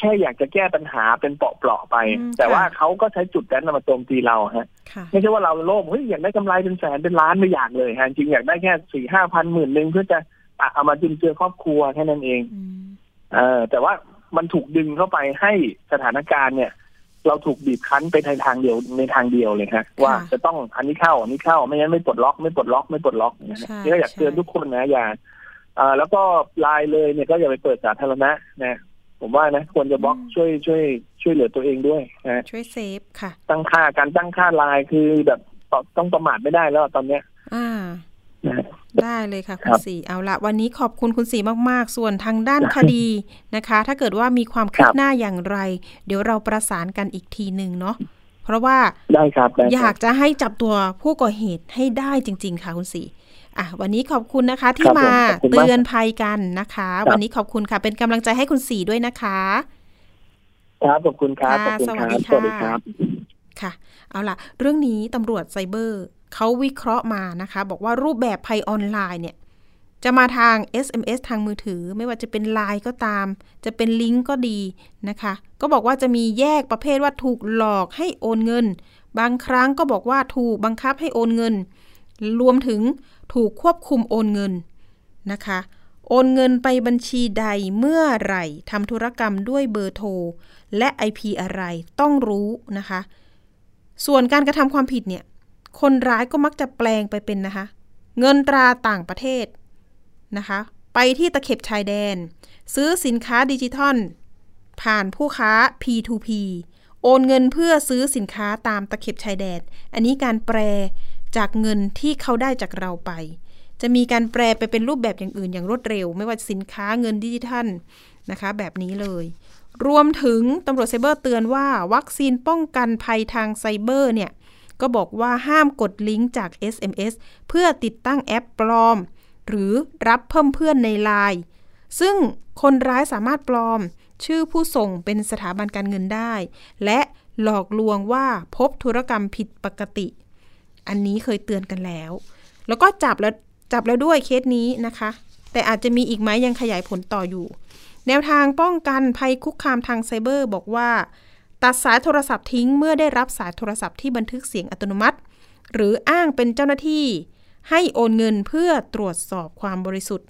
แค่อยากจะแก้ปัญหาเป็นเปราะๆไปอืมแต่ว่าค่ะเขาก็ใช้จุดนั้นมาโจมตีเราฮะค่ะไม่ใช่ว่าเราโลภเฮ้ยอยากได้กำไรเป็นแสนเป็นล้านไม่อยากเลยฮะจริงอยากได้แค่สี่ห้าพันหมื่นหนึ่งเพื่อจะอะเอามาจุนเจือครอบครัวแค่นั้นเองอืมเออแต่ว่ามันถูกดึงเข้าไปให้สถานการณ์เนี่ย เราถูกบีบคั้นไปในทางเดียวในทางเดียวเลยฮะว่าจะต้องอันนี้เข้าอันนี้เข้าไม่งั้นไม่ปลดล็อกไม่ปลดล็อกไม่ปลดล็อกนะฮะใช่นี่ก็อยากเตือนใช่ทุกคนนะอย่าอ่าแล้วก็ไลน์เลยเนี่ยก็อย่าไปเปิดสาธารณะนะ ผมว่านะควรจะบล็อกช่วยช่วยช่วยเหลือตัวเองด้วยนะช่วยเซฟค่ะ ตั้งค่าการตั้งค่าไลน์คือแบบต้องประมาทไม่ได้แล้วตอนเนี้ย อ่านะได้เลยค่ะ คุครัณบสีเอาละวันนี้ขอบคุณคุณสีมาก ๆ ส่วนทางด้านคดีนะคะ ถ้าเกิดว่ามีความคืครับบหน้าอย่างไร เดี๋ยวเราประสานกันอีกทีหนึ่งเนาะเพราะว่าได้ครับได้อคยารักบจะให้จับตัวผู้ก่อเหตุให้ได้จริง ๆ ค่ะคุณสี อะวันนี้ขอบคุณนะคะที่ครับผมมาขอบคุณมากเตือนภัยกันนะคะครับวันนี้ขอบคุณค่ะ เป็นกำลังใจให้คุณสีด้วยนะคะ ครับขอบคุณครับขอบค่ะคุณสควัสรับดีสวัสดีค่ะครับค่ะ เอาล่ะ เรื่องนี้ตำรวจไซเบอร์เขาวิเคราะห์มานะคะ บอกว่ารูปแบบภัยออนไลน์เนี่ย จะมาทาง SMS ทางมือถือ ไม่ว่าจะเป็นไลน์ก็ตาม จะเป็นลิงก์ก็ดีนะคะ ก็บอกว่าจะมีแยกประเภทว่าถูกหลอกให้โอนเงิน บางครั้งก็บอกว่าถูกบังคับให้โอนเงิน รวมถึง ถูกควบคุมโอนเงินนะคะ โอนเงินไปบัญชีใดเมื่อไหร่ทำธุรกรรมด้วยเบอร์โทร และ IP อะไรต้องรู้นะคะ ส่วนการกระทำความผิดเนี่ย คนร้ายก็มักจะแปลงไปเป็นนะคะ เงินตราต่างประเทศนะคะ ไปที่ตะเข็บชายแดน ซื้อสินค้าดิจิทัล ผ่านผู้ค้า P2P โอนเงินเพื่อซื้อสินค้าตามตะเข็บชายแดน อันนี้การแปล จากเงินที่เขาได้จากเราไป จะมีการแปลไปเป็นรูปแบบอย่างอื่นอย่างรวดเร็ว ไม่ว่าสินค้าเงินดิจิทัลนะคะ แบบนี้เลย รวมถึงตำรวจไซเบอร์เตือนว่า วัคซีนป้องกันภัยทางไซเบอร์เนี่ยก็บอกว่าห้ามกดลิงก์จาก SMS เพื่อติดตั้งแอปปลอม หรือรับเพิ่มเพื่อนในไลน์ซึ่งคนร้ายสามารถปลอม ชื่อผู้ส่งเป็นสถาบันการเงินได้ และหลอกลวงว่าพบธุรกรรมผิดปกติ อันนี้เคยเตือนกันแล้ว แล้วก็จับแล้วจับแล้วด้วยเคสนี้นะคะ แต่อาจจะมีอีกไหมยังขยายผลต่ออยู่ แนวทางป้องกันภัยคุกคามทางไซเบอร์ บอกว่า ตัดสายโทรศัพท์ทิ้งเมื่อได้รับสายโทรศัพท์ที่บันทึกเสียงอัตโนมัติ หรืออ้างเป็นเจ้าหน้าที่ ให้โอนเงินเพื่อตรวจสอบความบริสุทธิ์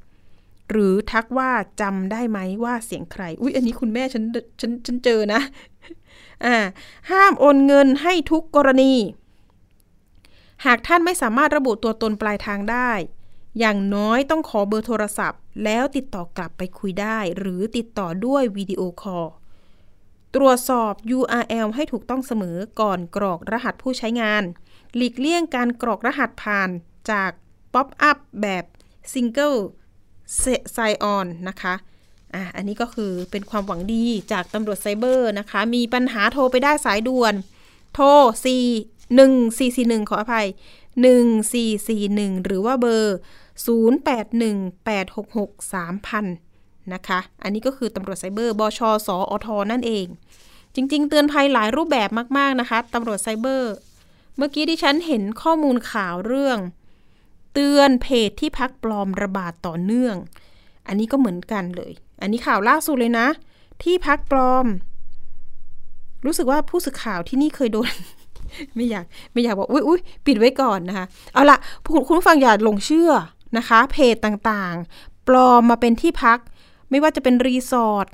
หรือทักว่าจำได้ไหมว่าเสียงใคร อุ๊ย อันนี้คุณแม่ฉันฉันฉันเจอนะอ่าห้ามโอนเงินให้ทุกกรณี หากท่านไม่สามารถระบุตัวตนปลายทางได้ อย่างน้อยต้องขอเบอร์โทรศัพท์ แล้วติดต่อกลับไปคุยได้ หรือติดต่อด้วยวิดีโอคอลตรวจสอบ URL ให้ถูกต้องเสมอก่อนกรอกรหัสผู้ใช้งาน หลีกเลี่ยงการกรอกรหัสผ่านจาก pop-up แบบ Single Sign On นะคะอะอันนี้ก็คือเป็นความหวังดีจากตำรวจไซเบอร์นะคะ มีปัญหาโทรไปได้สายด่วน โทร 4 1 4 4 1 ขออภัย 1441 หรือว่าเบอร์ 0818663000 นะคะ อันนี้ก็คือตำรวจไซเบอร์ บชสอทนั่นเอง จริง ๆ เตือนภัยหลายรูปแบบมาก ๆ นะคะตำรวจไซเบอร์ เมื่อกี้ที่ฉันเห็นข้อมูลข่าวเรื่อง เตือนเพจที่พักปลอมระบาดต่อเนื่อง อันนี้ก็เหมือนกันเลย อันนี้ข่าวล่าสุดเลยนะ ที่พักปลอมรู้สึกว่าผู้สื่อข่าวที่นี่เคยโดน ไม่อยากไม่อยากบอกอุ้ยอุ้ยปิดไว้ก่อนนะคะ เอาละคุณผู้ฟังอย่าหลงเชื่อนะคะ เพจต่างๆ ปลอมมาเป็นที่พัก ไม่ว่าจะเป็นรีสอร์ท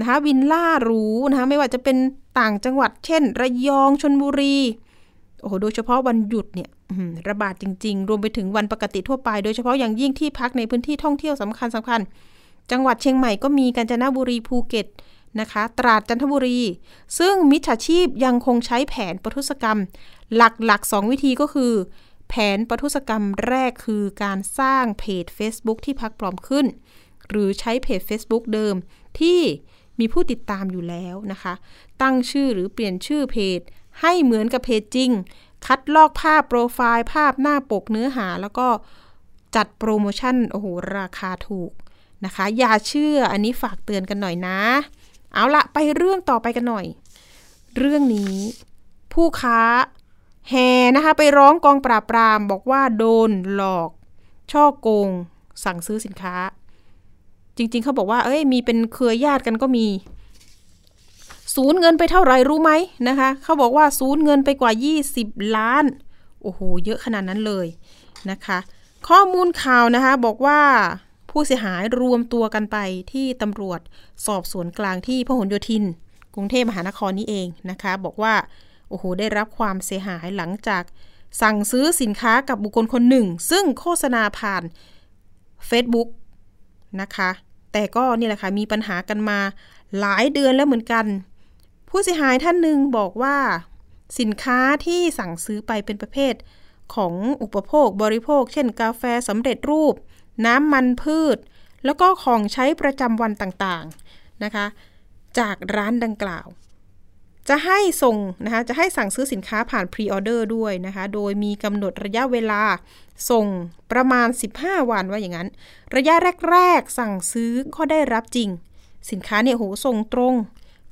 นะคะวินล่าหรูนะคะไม่ว่าจะเป็นต่างจังหวัด เช่น ระยองชนบุรีโอ้โหโดยเฉพาะวันหยุดเนี่ยระบาดจริง ๆ รวมไปถึงวันปกติทั่วไป โดยเฉพาะอย่างยิ่งที่พักในพื้นที่ท่องเที่ยวสำคัญสำคัญ จังหวัดเชียงใหม่ก็มีกาญจนบุรีภูเก็ต นะคะ ตราดจันทบุรี ซึ่งมิจฉาชีพยังคงใช้แผนประทุษกรรม หลักๆ 2 วิธีก็คือ แผนประทุษกรรมแรกคือการสร้างเพจ Facebook ที่พักปลอมขึ้น หรือใช้เพจ Facebook เดิมที่มีผู้ติดตามอยู่แล้วนะคะ ตั้งชื่อหรือเปลี่ยนชื่อเพจ ให้เหมือนกับเพจจริง คัดลอกภาพโปรไฟล์ ภาพหน้าปกเนื้อหา แล้วก็จัดโปรโมชั่น โอ้โห ราคาถูกนะคะ อย่าเชื่ออันนี้ฝากเตือนกันหน่อยนะ เอาละไปเรื่องต่อไปกันหน่อย เรื่องนี้ ผู้ค้าแห่นะคะไปร้องกองปราบปรามบอกว่าโดนหลอก ช่อโกง สั่งซื้อสินค้า จริง ๆ เขาบอกว่า เอ้ยมีเป็นเครือญาติกันก็มีสูญเงินไปเท่าไหร่รู้ไหมนะคะเขาบอกว่าสูญเงินไปกว่า 20 ล้าน โอ้โห เยอะขนาดนั้นเลยนะคะ ข้อมูลข่าวนะคะบอกว่า ผู้เสียหายรวมตัวกันไปที่ตำรวจสอบสวนกลางที่พหลโยธิน กรุงเทพมหานครนี้เองนะคะ บอกว่าโอ้โหได้รับความเสียหายหลังจาก สั่งซื้อสินค้ากับบุคคลคนหนึ่ง ซึ่งโฆษณาผ่าน Facebook นะคะ แต่ก็นี่แหละค่ะมีปัญหากันมาหลายเดือนแล้วเหมือนกัน ผู้เสียหายท่านหนึ่งบอกว่าสินค้าที่สั่งซื้อไปเป็นประเภทของอุปโภคบริโภค เช่น กาแฟสำเร็จรูป น้ำมันพืช แล้วก็ของใช้ประจำวันต่างๆนะคะ จากร้านดังกล่าว จะให้ส่งนะคะจะให้สั่งซื้อสินค้าผ่านพรีออเดอร์ด้วยนะคะ โดยมีกำหนดระยะเวลาส่งประมาณ 15 วันว่าอย่างนั้น ระยะแรก ๆ สั่งซื้อก็ได้รับจริง สินค้าเนี่ยโหส่งตรง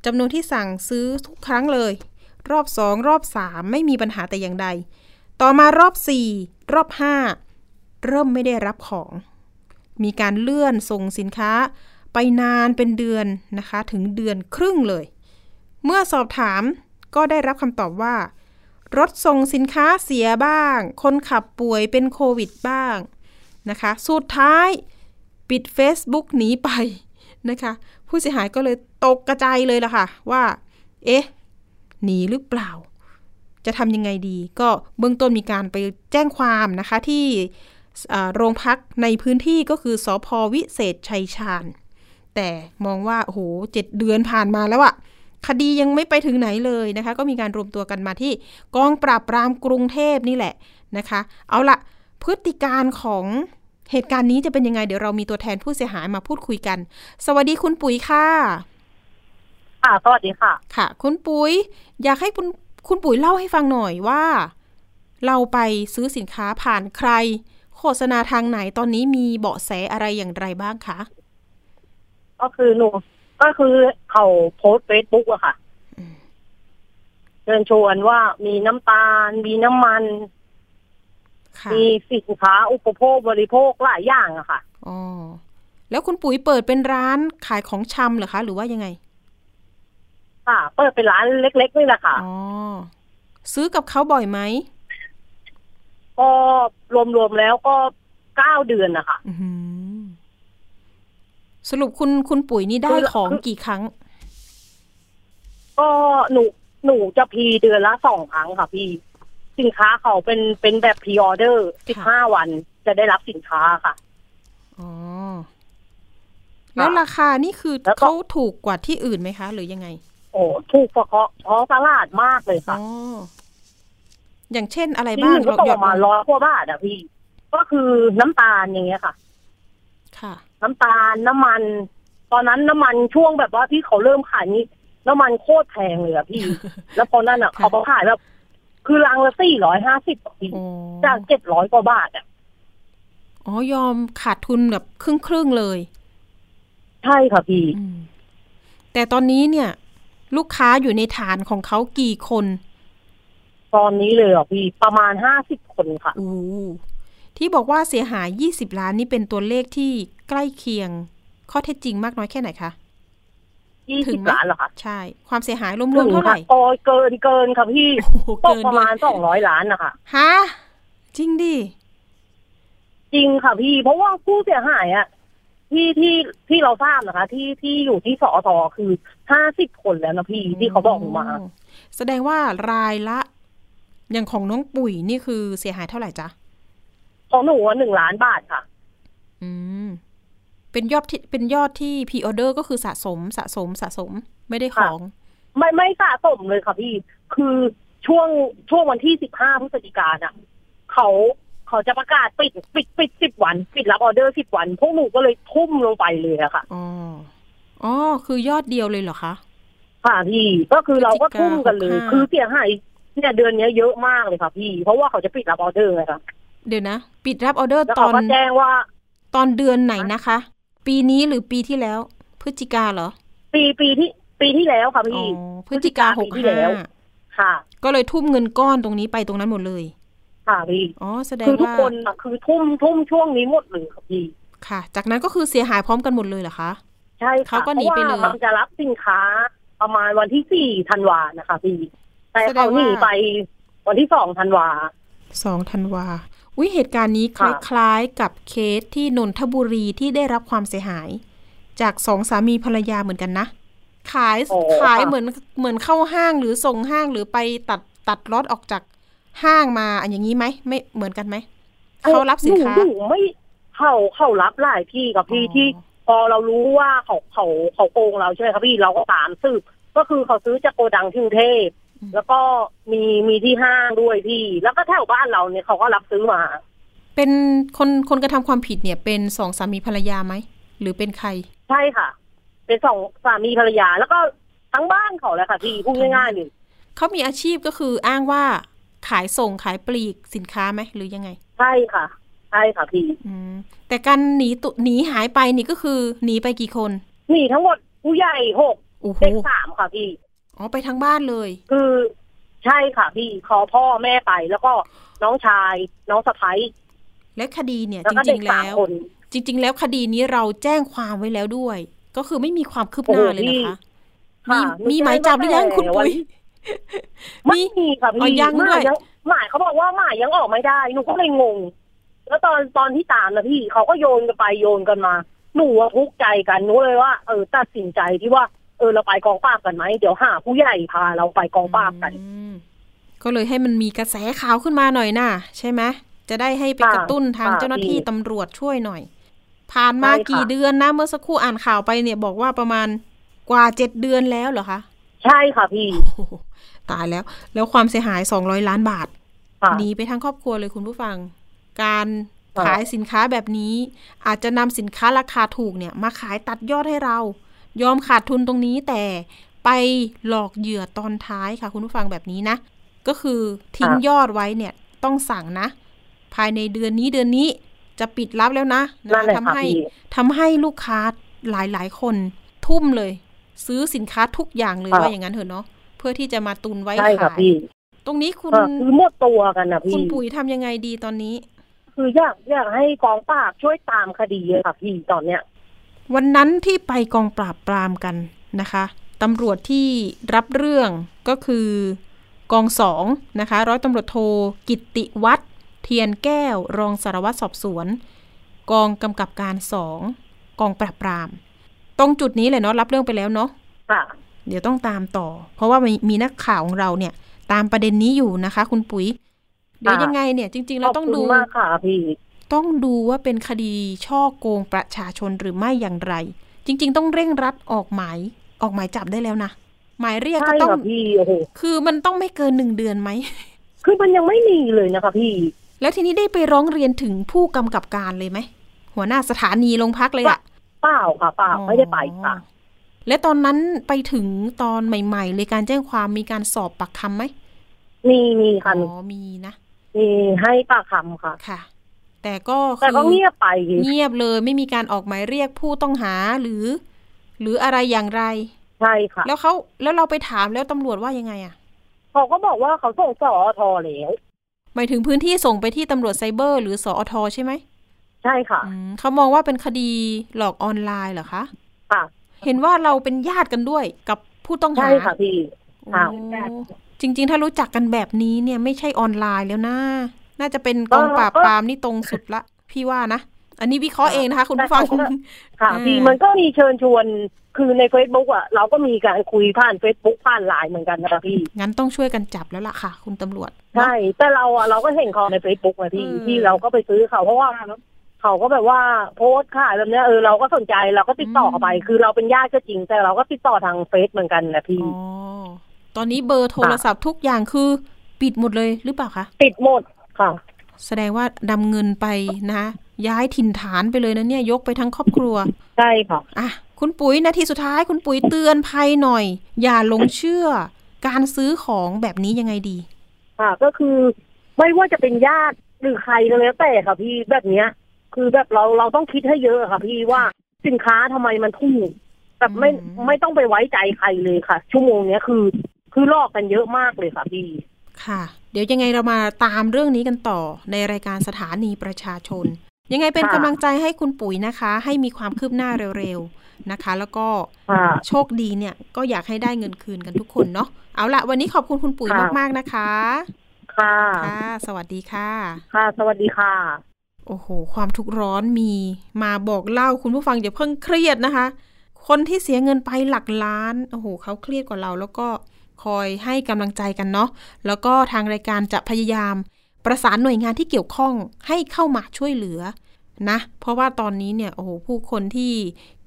จำนวนที่สั่งซื้อทุกครั้งเลย รอบ 2 รอบ 3 ไม่มีปัญหาแต่อย่างใด ต่อมารอบ 4 รอบ 5 เริ่มไม่ได้รับของ มีการเลื่อนส่งสินค้าไปนานเป็นเดือนนะคะ ถึงเดือนครึ่งเลย เมื่อสอบถามก็ได้รับคำตอบว่า รถส่งสินค้าเสียบ้าง คนขับป่วยเป็นโควิดบ้างนะคะ สุดท้ายปิด Facebook หนีไปนะคะ ผู้เสียหายก็เลยตกกระจายเลยล่ะค่ะ ว่า เอ๊ะ หนีหรือเปล่า จะทำยังไงดี ก็เบื้องต้นมีการไปแจ้งความนะคะที่ โรงพักในพื้นที่ก็คือสอพวิเศษชัยชาญ แต่มองว่าโอ้โหเจ็ดเดือนผ่านมาแล้วอะคดียังไม่ไปถึงไหนเลยนะคะ ก็มีการรวมตัวกันมาที่กองปราบปรามกรุงเทพนี่แหละนะคะ เอาละพฤติการของเหตุการณ์นี้จะเป็นยังไง เดี๋ยวเรามีตัวแทนผู้เสียหายมาพูดคุยกัน สวัสดีคุณปุ๋ยค่ะ ค่ะสวัสดีค่ะ ค่ะ คุณปุ๋ย อยากให้คุณคุณปุ๋ยเล่าให้ฟังหน่อยว่า เราไปซื้อสินค้าผ่านใคร โฆษณาทางไหนตอนนี้มีเบาะแสอะไรอย่างไรบ้างคะ ก็คือหนูก็คือเขาโพสเฟซบุ๊กอะค่ะเชิญชวนว่ามีน้ำตาล มีน้ำมัน มีสินค้าอุปโภคบริโภคหลายอย่างอะค่ะอ๋อแล้วคุณปุ๋ยเปิดเป็นร้านขายของชำเหรอคะ หรือว่ายังไง ค่ะ เปิดเป็นร้านเล็กๆนี่แหละค่ะอ๋อซื้อกับเขาบ่อยไหม ก็รวมๆแล้วก็เก้าเดือนนะคะสรุปคุณคุณปุ๋ยนี่ได้ของกี่ครั้ง ก็หนูหนูจะพีเดือนละสองครั้งค่ะพี่ สินค้าเขาเป็นเป็นแบบพรีออเดอร์สิบห้าวันจะได้รับสินค้าค่ะอ๋อแล้วราคานี่คือเขาถูกกว่าที่อื่นไหมคะ หรือยังไง โอ้ถูกกว่าท้องตลาดมากเลยค่ะ อ๋ออย่างเช่นอะไรบ้างก็ตกมาร้อยกว่าบาทอะพี่ ก็คือน้ำตาลอย่างเงี้ยค่ะ ค่ะ น้ำตาลน้ำมัน ตอนนั้นน้ำมันช่วงแบบว่าที่เขาเริ่มขายนี้น้ำมันโคตรแพงเลยอะพี่ แล้วตอนนั้นอะเขาขายแบบคือลังละสี่ร้อยห้าสิบพี่จากเจ็ดร้อยกว่าบาทอะอ๋อยอมขาดทุนแบบครึ่งครึ่งเลย ใช่ค่ะพี่ แต่ตอนนี้เนี่ย ลูกค้าอยู่ในฐานของเขากี่คน ตอนนี้เลยอะพี่ประมาณห้าสิบคนค่ะอู้ที่บอกว่าเสียหายยี่สิบล้านนี่เป็นตัวเลขที่ใกล้เคียง ข้อเท็จจริงมากน้อยแค่ไหนคะยี่สิบล้านเหรอคะใช่ ความเสียหายรวมๆเท่าไหร่โอ้เกินเกินค่ะพี่ตกประมาณสองร้อยล้านนะคะฮะจริงดิจริงค่ะพี่ เพราะว่าผู้เสียหายอะที่ที่ที่เราทราบนะคะ ที่ที่อยู่ที่สอทอคือห้าสิบคนแล้วนะพี่ที่เขาบอกมา แสดงว่ารายละ อย่างของน้องปุ๋ยนี่คือเสียหายเท่าไหร่จ๊ะของหนูหนึ่งล้านบาทค่ะ อืม เป็นยอดที่เป็นยอดที่พีออเดอร์ก็คือสะสมสะสมสะสมไม่ได้ของ ไม่ไม่สะสมเลยค่ะพี่ คือช่วงช่วงวันที่สิบห้าพฤศจิกาอะเขาเขาจะประกาศปิดปิดปิดสิบวัน ปิดรับออเดอร์สิบวัน พวกหนูก็เลยทุ่มลงไปเลยอะค่ะอ๋ออ๋อคือยอดเดียวเลยเหรอคะค่ะพี่ก็คือเราก็ทุ่มกันเลย คือเสียหาย เนี่ยเดือนนี้เยอะมากเลยค่ะพี่ เพราะว่าเขาจะปิดรับออเดอร์ไงคะเดี๋ยวนะ ปิดรับออเดอร์ตอนแจ้งว่า ตอนเดือนไหนนะคะ ปีนี้หรือปีที่แล้ว พฤศจิกาเหรอ ปีปีที่ ปีที่แล้วค่ะพี่พฤศจิกาหกห้าค่ะ ก็เลยทุ่มเงินก้อนตรงนี้ไปตรงนั้นหมดเลย ค่ะพี่อ๋อแสดงว่าคือทุกคนอะคือทุ่มทุ่มช่วงนี้หมดเลยค่ะพี่ค่ะ จากนั้นก็คือเสียหายพร้อมกันหมดเลยเหรอคะใช่ค่ะเขาก็หนีไปเลยมันจะรับสินค้าประมาณวันที่สี่ธันวานะคะพี่ แต่เขาหนีไปวันที่สองธันวาสองธันวาวิเหตุการณ์นี้คล้ายๆ กับเคสที่นนทบุรีที่ได้รับความเสียหาย จากสองสามีภรรยาเหมือนกันนะ ขายขายเหมือนเหมือนเข้าห้างหรือส่งห้างหรือไปตัดตัดรถออกจากห้างมาอันอย่างนี้ไหมไม่เหมือนกันไหมเขารับสินค้าไม่เขาเขารับหลายที่กับพี่ที่ พอเรารู้ว่าเขาเขาเขาโกงเราใช่ไหมครับพี่เราก็ตามสืบก็คือเขาซื้อจากโกดังที่กรุงเทพ แล้วก็มีมีที่ห้างด้วยพี่ แล้วก็แถวบ้านเราเนี่ยเขาก็รับซื้อมา เป็นคนคนกระทำความผิดเนี่ย เป็นสองสามีภรรยาไหมหรือเป็นใคร ใช่ค่ะ เป็นสองสามีภรรยา แล้วก็ทั้งบ้านเขาแหละค่ะพี่พูดง่ายๆเลยเขามีอาชีพก็คืออ้างว่าขายส่งขายปลีกสินค้าไหมหรือยังไง ใช่ค่ะใช่ค่ะพี่อืมแต่การหนีตุหนีหายไปนี่ก็คือหนีไปกี่คนหนีทั้งหมดผู้ใหญ่หกเด็กสามค่ะพี่ อ๋อไปทั้งบ้านเลย คือใช่ค่ะพี่ขอพ่อแม่ไปแล้วก็น้องชาย น้องสะพ้ายและคดีเนี่ย จริงๆแล้ว จริง ๆ แล้วคดีนี้เราแจ้งความไว้แล้วด้วย ก็คือไม่มีความคืบหน้าเลยนะคะมีมีหมายจับหรือยังคุณปุ้ยไม่มีค่ะพี่ยังด้วยหมายเขาบอกว่าหมายยังออกไม่ได้หนูก็เลยงง แล้วตอนตอนที่ตามนะพี่เขาก็โยนกันไปโยนกันมา หนูว่าทุกข์ใจกันหนูเลยว่าเออตัดสินใจที่ว่า เออเราไปกองปราบกันไหมเดี๋ยวหาผู้ใหญ่พาเราไปกองปราบกันอืมก็เลยให้มันมีกระแสข่าวขึ้นมาหน่อยน่ะ ใช่ไหมจะได้ให้ไปค่ะกระตุ้นทางค่ะเจ้าหน้าที่พี่ตำรวจช่วยหน่อย ผ่านมาใช่ค่ะกี่เดือนนะเมื่อสักครู่อ่านข่าวไปเนี่ยบอกว่าประมาณกว่าเจ็ดเดือนแล้วเหรอคะใช่ค่ะพี่โอ้โหตายแล้ว แล้วความเสียหายสองร้อยล้านบาทค่ะหนีไปทั้งครอบครัวเลยคุณผู้ฟัง การค่ะขายสินค้าแบบนี้ อาจจะนำสินค้าราคาถูกเนี่ย มาขายตัดยอดให้เรา ยอมขาดทุนตรงนี้แต่ไปหลอกเหยื่อตอนท้ายค่ะ คุณผู้ฟังแบบนี้นะ ก็คือทิ้งยอดไว้เนี่ยต้องสั่งนะ ภายในเดือนนี้เดือนนี้จะปิดรับแล้วนะนั่นแหละทำค่ะให้พี่ทำให้ลูกค้าหลายๆคนทุ่มเลย ซื้อสินค้าทุกอย่างเลยค่ะว่าอย่างนั้นเถอะเนาะเพื่อที่จะมาตุนไว้ใช่ค่ะขายพี่ตรงนี้คุณเออคือหมดตัวกันนะคุพี่ณปุ๋ยทำยังไงดีตอนนี้ คืออยากอยากให้กองปราบช่วยตามคดีอะค่ะพี่ตอนเนี้ย วันนั้นที่ไปกองปราบปรามกันนะคะตำรวจที่รับเรื่องก็คือกองสองนะคะร้อยตำรวจโทกิตติวัฒน์เทียนแก้วรองสารวัตรสอบสวน กองกำกับการสองกองปราบปราม ตรงจุดนี้เลยเนาะรับเรื่องไปแล้วเนาะค่ะเดี๋ยวต้องตามต่อ เพราะว่ามีมีนักข่าวของเราเนี่ย ตามประเด็นนี้อยู่นะคะ คุณปุ๋ย เดี๋ยวค่ะยังไงเนี่ย จริงๆขเราอบต้องคุณดูมากค่ะพี่ ต้องดูว่าเป็นคดีช่อโกงประชาชนหรือไม่อย่างไร จริง ๆ ต้องเร่งรัดออกหมายออกหมายจับได้แล้วนะหมายเรียกใช่ก็ต้องค่ะพี่โอ้โหคือมันต้องไม่เกินหนึ่งเดือนไหมคือมันยังไม่มีเลยนะคะพี่ แล้วทีนี้ได้ไปร้องเรียนถึงผู้กำกับการเลยไหมหัวหน้าสถานีโรงพักเลยอะเปล่าค่ะเปล่าไม่ได้ไปค่ะอ๋อและตอนนั้นไปถึงตอนใหม่ ๆ เลยการแจ้งความมีการสอบปากคำไหมมีมีอ๋ค่ะอมีนะมีให้ปากคำค่ะค่ะ แต่ก็แต่ก็คือเงียบไป เงียบเลยไม่มีการออกหมายเรียกผู้ต้องหาหรือ หรืออะไรอย่างไร ใช่ค่ะ แล้วเขาแล้วเราไปถามแล้วตำรวจว่ายังไงอะเขาก็บอกว่าเขาส่งสอทอแล้วหมายถึงพื้นที่ส่งไปที่ตำรวจไซเบอร์ หรือสอทใช่ไหมใช่ค่ะอืมเขามองว่าเป็นคดีหลอกออนไลน์เหรอคะค่ะ เห็นว่าเราเป็นญาติกันด้วยกับผู้ต้องหาใช่ค่ะพี่ค่ะโอ้จริง ๆ ถ้ารู้จักกันแบบนี้เนี่ยไม่ใช่ออนไลน์แล้วนะ น่าจะเป็นกองก็ปราบปรามนี่ตรงสุดละ พี่ว่านะ อันนี้วิเคราะห์เองนะคะ คุณผู้ฟังแต่เขาก็ค่ะอ่าพี่มันก็มีเชิญชวนคือในเฟซบุ๊กอะเราก็มีการคุยผ่านเฟซบุ๊กผ่านไลน์เหมือนกันนะคะพี่ งั้นต้องช่วยกันจับแล้วล่ะค่ะ คุณตำรวจ ใช่ แต่เราอะเราก็เห็นเขาในเฟซบุ๊กอะพี่อืมที่เราก็ไปซื้อเขาเพราะว่าเขาก็แบบว่าโพสต์ขายแบบเนี้ยเออเราก็สนใจเราก็ติดต่อเข้าไป คือเราเป็นญาติก็จริง แต่เราก็ติดต่อทางเฟซเหมือนกันแหละพี่อ๋อตอนนี้เบอร์โทรศัพท์ทุกอย่างคือ ปิดหมดเลยหรือเปล่าคะปิดหมด ค่ะ แสดงว่าดำเงินไปนะ ย้ายถิ่นฐานไปเลยนะเนี่ย ยกไปทั้งครอบครัว ใช่ค่ะอะคุณปุ๋ยนาทีสุดท้ายคุณปุ๋ยเตือนภัยหน่อย อย่าหลงเชื่อ การซื้อของแบบนี้ยังไงดี ค่ะ ก็คือไม่ว่าจะเป็นญาติหรือใครก็แล้วแต่ค่ะพี่แบบเนี้ย คือแบบเราเราต้องคิดให้เยอะค่ะ พี่ว่าสินค้าทำไมมันถูกแบบไม่อืมไม่ต้องไปไว้ใจใครเลยค่ะ ชั่วโมงเนี้ยคือ คือลอกกันเยอะมากเลยค่ะพี่ค่ะ เดี๋ยวยังไงเรามาตามเรื่องนี้กันต่อในรายการสถานีประชาชน ยังไงเป็นค่ะกำลังใจให้คุณปุ๋ยนะคะ ให้มีความคืบหน้าเร็วๆนะคะ แล้วก็ค่ะโชคดีเนี่ยก็อยากให้ได้เงินคืนกันทุกคนเนาะเอาละวันนี้ขอบคุณคุณปุ๋ยค่ะมากๆนะคะ ค่ะค่ะ สวัสดีค่ะ ค่ะ สวัสดีค่ะ โอ้โห ความทุกข์ร้อนมีมาบอกเล่าคุณผู้ฟังอย่าเพิ่งเครียดนะคะ คนที่เสียเงินไปหลักล้านโอ้โหเขาเครียดกว่าเราแล้วก็ คอยให้กำลังใจกันเนาะแล้วก็ทางรายการจะพยายาม ประสานหน่วยงานที่เกี่ยวข้องให้เข้ามาช่วยเหลือนะเพราะว่าตอนนี้เนี่ยโอ้โหผู้คนที่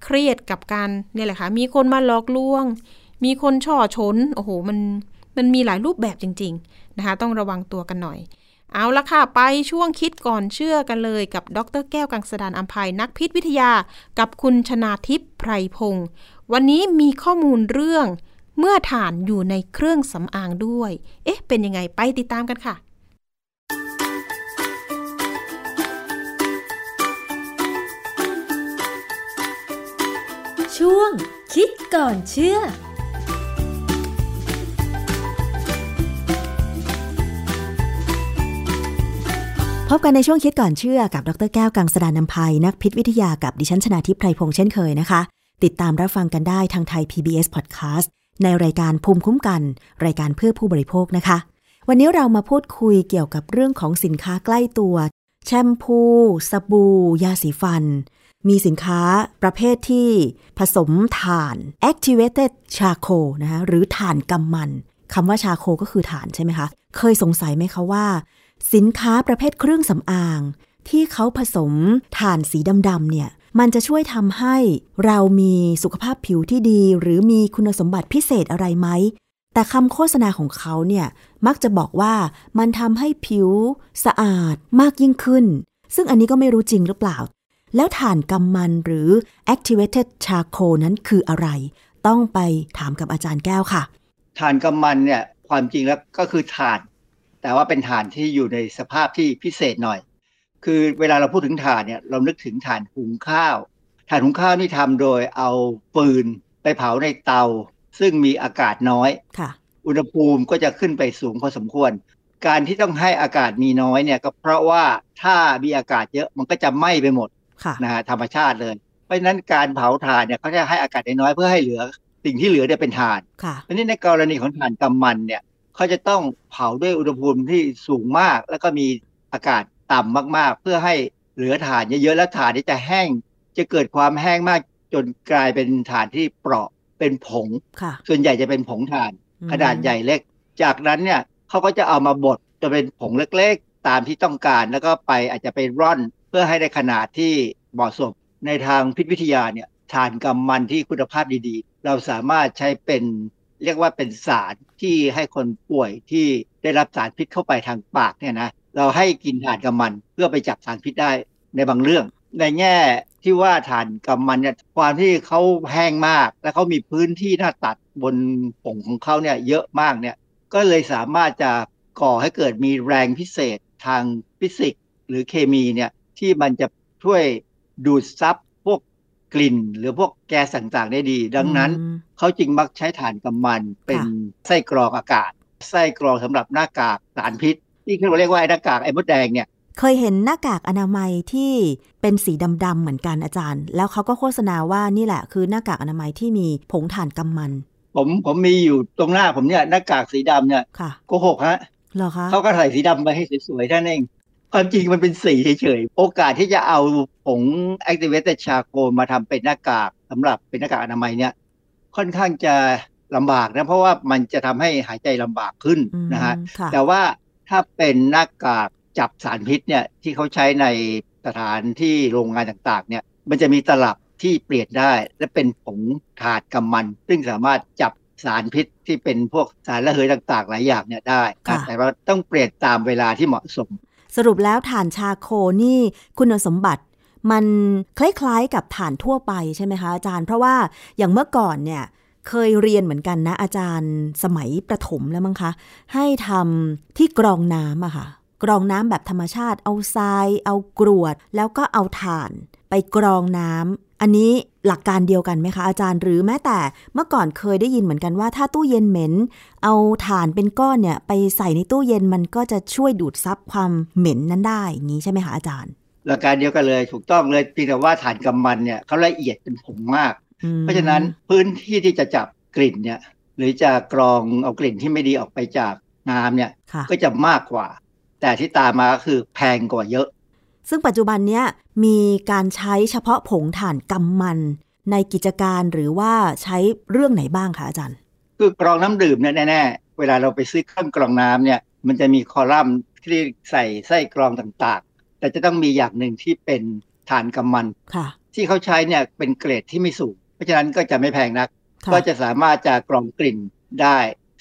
เครียดกับการเนี่ยแหละค่ะมีคนมาหลอกลวง มีคนช่อชนโอ้โหมันมันมีหลายรูปแบบจริง ๆนะคะ ต้องระวังตัวกันหน่อย เอาละค่ะ ไปช่วงคิดก่อนเชื่อกันเลยกับดรแก้วกังสดานอัมภัยนักพิษวิทยา กับคุณชนาทิพย์ไพรพงศ์วันนี้มีข้อมูลเรื่อง เมื่อฐานอยู่ในเครื่องสำอางด้วย เอ๊ะ เป็นยังไงไปติดตามกันค่ะช่วงคิดก่อนเชื่อ พบกันในช่วงคิดก่อนเชื่อกับ ดรแก้วกังสดานนภัย นักพิษวิทยากับดิฉันชนาทิพย์ไพรพงษ์เช่นเคยนะคะ ติดตามรับฟังกันได้ทางไทย PBS Podcast ในรายการภูมิคุ้มกัน รายการเพื่อผู้บริโภคนะคะ วันนี้เรามาพูดคุยเกี่ยวกับเรื่องของสินค้าใกล้ตัว แชมพู สบู่ ยาสีฟัน มีสินค้าประเภทที่ผสมถ่าน activated charcoal นะคะหรือถ่านกำมันคำว่าชาโคก็คือถ่านใช่ไหมคะ เคยสงสัยไหมคะว่า สินค้าประเภทเครื่องสำอาง ที่เขาผสมถ่านสีดำๆเนี่ย มันจะช่วยทำให้เรามีสุขภาพผิวที่ดี หรือมีคุณสมบัติพิเศษอะไรไหม แต่คำโฆษณาของเขาเนี่ยมักจะบอกว่ามันทำให้ผิวสะอาดมากยิ่งขึ้น ซึ่งอันนี้ก็ไม่รู้จริงหรือเปล่า แล้วถ่านกำมันหรือ activated charcoal นั้นคืออะไร ต้องไปถามกับอาจารย์แก้วค่ะถ่านกำมันเนี่ยความจริงแล้วก็คือถ่าน แต่ว่าเป็นถ่านที่อยู่ในสภาพที่พิเศษหน่อย คือเวลาเราพูดถึงถ่านเนี่ยเรานึกถึงถ่านหุงข้าว ถ่านหุงข้าวนี่ทำโดยเอาฟืนไปเผาในเตา ซึ่งมีอากาศน้อยค่ะ อุณหภูมิก็จะขึ้นไปสูงพอสมควร การที่ต้องให้อากาศมีน้อยเนี่ยก็เพราะว่าถ้ามีอากาศเยอะมันก็จะไหม้ไปหมดค่ะนะฮะธรรมชาติเลย เพราะฉะนั้นการเผาถ่านเนี่ยเขาจะให้อากาศน้อยๆเพื่อให้เหลือสิ่งที่เหลือเนี่ยเป็นถ่านค่ะเพราะฉะนั้นในกรณีของถ่านกำมันเนี่ยเขาจะต้องเผาด้วยอุณหภูมิที่สูงมาก แล้วก็มีอากาศ ต่ำมากๆ เพื่อให้เหลือถ่านเยอะๆแล้วถ่านนี้จะแห้ง จะเกิดความแห้งมากจนกลายเป็นถ่านที่เปราะเป็นผงค่ะส่วนใหญ่จะเป็นผงถ่านอืมขนาดใหญ่เล็ก จากนั้นเนี่ยเขาก็จะเอามาบดจะเป็นผงเล็กๆ ตามที่ต้องการแล้วก็ไปอาจจะไปร่อนเพื่อให้ได้ขนาดที่เหมาะสมในทางพิษวิทยาเนี่ยถ่านกำมันที่คุณภาพดีๆ เราสามารถใช้เป็นเรียกว่าเป็นสารที่ให้คนป่วยที่ได้รับสารพิษเข้าไปทางปากเนี่ยนะ เราให้กินถ่านกำมันเพื่อไปจับสารพิษได้ในบางเรื่อง ในแง่ที่ว่าถ่านกำมันเนี่ยความที่เขาแห้งมาก และเขามีพื้นที่หน้าตัดบนผงของเขาเนี่ยเยอะมากเนี่ยก็เลยสามารถจะก่อให้เกิดมีแรงพิเศษทางฟิสิกส์หรือเคมีเนี่ยที่มันจะช่วยดูดซับพวกกลิ่น หรือพวกแก๊สต่างๆได้ดี ดังนั้นอืมเขาจึงมักใช้ถ่านกำมันเป็นไส้กรองอากาศไส้กรองสำหรับหน้ากากสารพิษ ที่เขาเรียกว่าไอ้หน้ากากไอ้มดแดงเนี่ยเคยเห็นหน้ากากอนามัยที่เป็นสีดำๆเหมือนกันอาจารย์ แล้วเขาก็โฆษณาว่านี่แหละคือหน้ากากอนามัยที่มีผงถ่านกำมัน ผมผมมีอยู่ตรงหน้าผมเนี่ยหน้ากากสีดำเนี่ยค่ะโกหกฮะเหรอคะเขาก็ใส่สีดำไปให้สวยๆเท่านั้นเองความจริงมันเป็นสีเฉยๆ โอกาสที่จะเอาผง activated charcoal มาทำเป็นหน้ากากสำหรับเป็นหน้ากากอนามัยเนี่ยค่อนข้างจะลำบากนะเพราะว่ามันจะทำให้หายใจลำบากขึ้นอืมนะฮะค่ะแต่ว่า ถ้าเป็นหน้ากากจับสารพิษเนี่ยที่เขาใช้ในสถานที่โรงงานต่างๆเนี่ยมันจะมีตลับที่เปลี่ยนได้ และเป็นผงถาดกำมัน ซึ่งสามารถจับสารพิษที่เป็นพวกสารระเหยต่างๆ หลายอย่างเนี่ยได้นะค่ะแต่ว่าต้องเปลี่ยนตามเวลาที่เหมาะสม สรุปแล้วถ่านชาโคนี่คุณสมบัติมันคล้ายๆกับถ่านทั่วไปใช่ไหมคะอาจารย์ เพราะว่าอย่างเมื่อก่อนเนี่ย เคยเรียนเหมือนกันนะ อาจารย์สมัยประถมแล้วมั้งคะ ให้ทำที่กรองน้ำอะค่ะ กรองน้ำแบบธรรมชาติ เอาทราย เอากรวด แล้วก็เอาถ่าน ไปกรองน้ำอันนี้หลักการเดียวกันไหมคะอาจารย์หรือแม้แต่เมื่อก่อนเคยได้ยินเหมือนกันว่าถ้าตู้เย็นเหม็น เอาถ่านเป็นก้อนเนี่ย ไปใส่ในตู้เย็นมันก็จะช่วยดูดซับความเหม็นนั้นได้อย่างนี้ใช่ไหมคะอาจารย์หลักการเดียวกันเลยถูกต้องเลยเพียงแต่ว่าฐานกำมันเนี่ยเขาละเอียดเป็นผงมาก เพราะฉะนั้นพื้นที่ที่จะจับกลิ่นเนี่ยหรือจะกรองเอากลิ่นที่ไม่ดีออกไปจากน้ำเนี่ยค่ะก็จะมากกว่า แต่ที่ตามมาก็คือแพงกว่าเยอะ ซึ่งปัจจุบันเนี้ยมีการใช้เฉพาะผงถ่านกำมัน ในกิจการหรือว่าใช้เรื่องไหนบ้างคะอาจารย์ คือกรองน้ำดื่มเนี่ยแน่ๆ เวลาเราไปซื้อเครื่องกรองน้ำเนี่ยมันจะมีคอลัมน์ที่ใส่ไส้กรองต่างๆ แต่จะต้องมีอย่างหนึ่งที่เป็นฐานกำมันค่ะที่เขาใช้เนี่ยเป็นเกรดที่ไม่สูง เพราะฉะนั้นก็จะไม่แพงนักค่ะก็จะสามารถจะกรองกลิ่นได้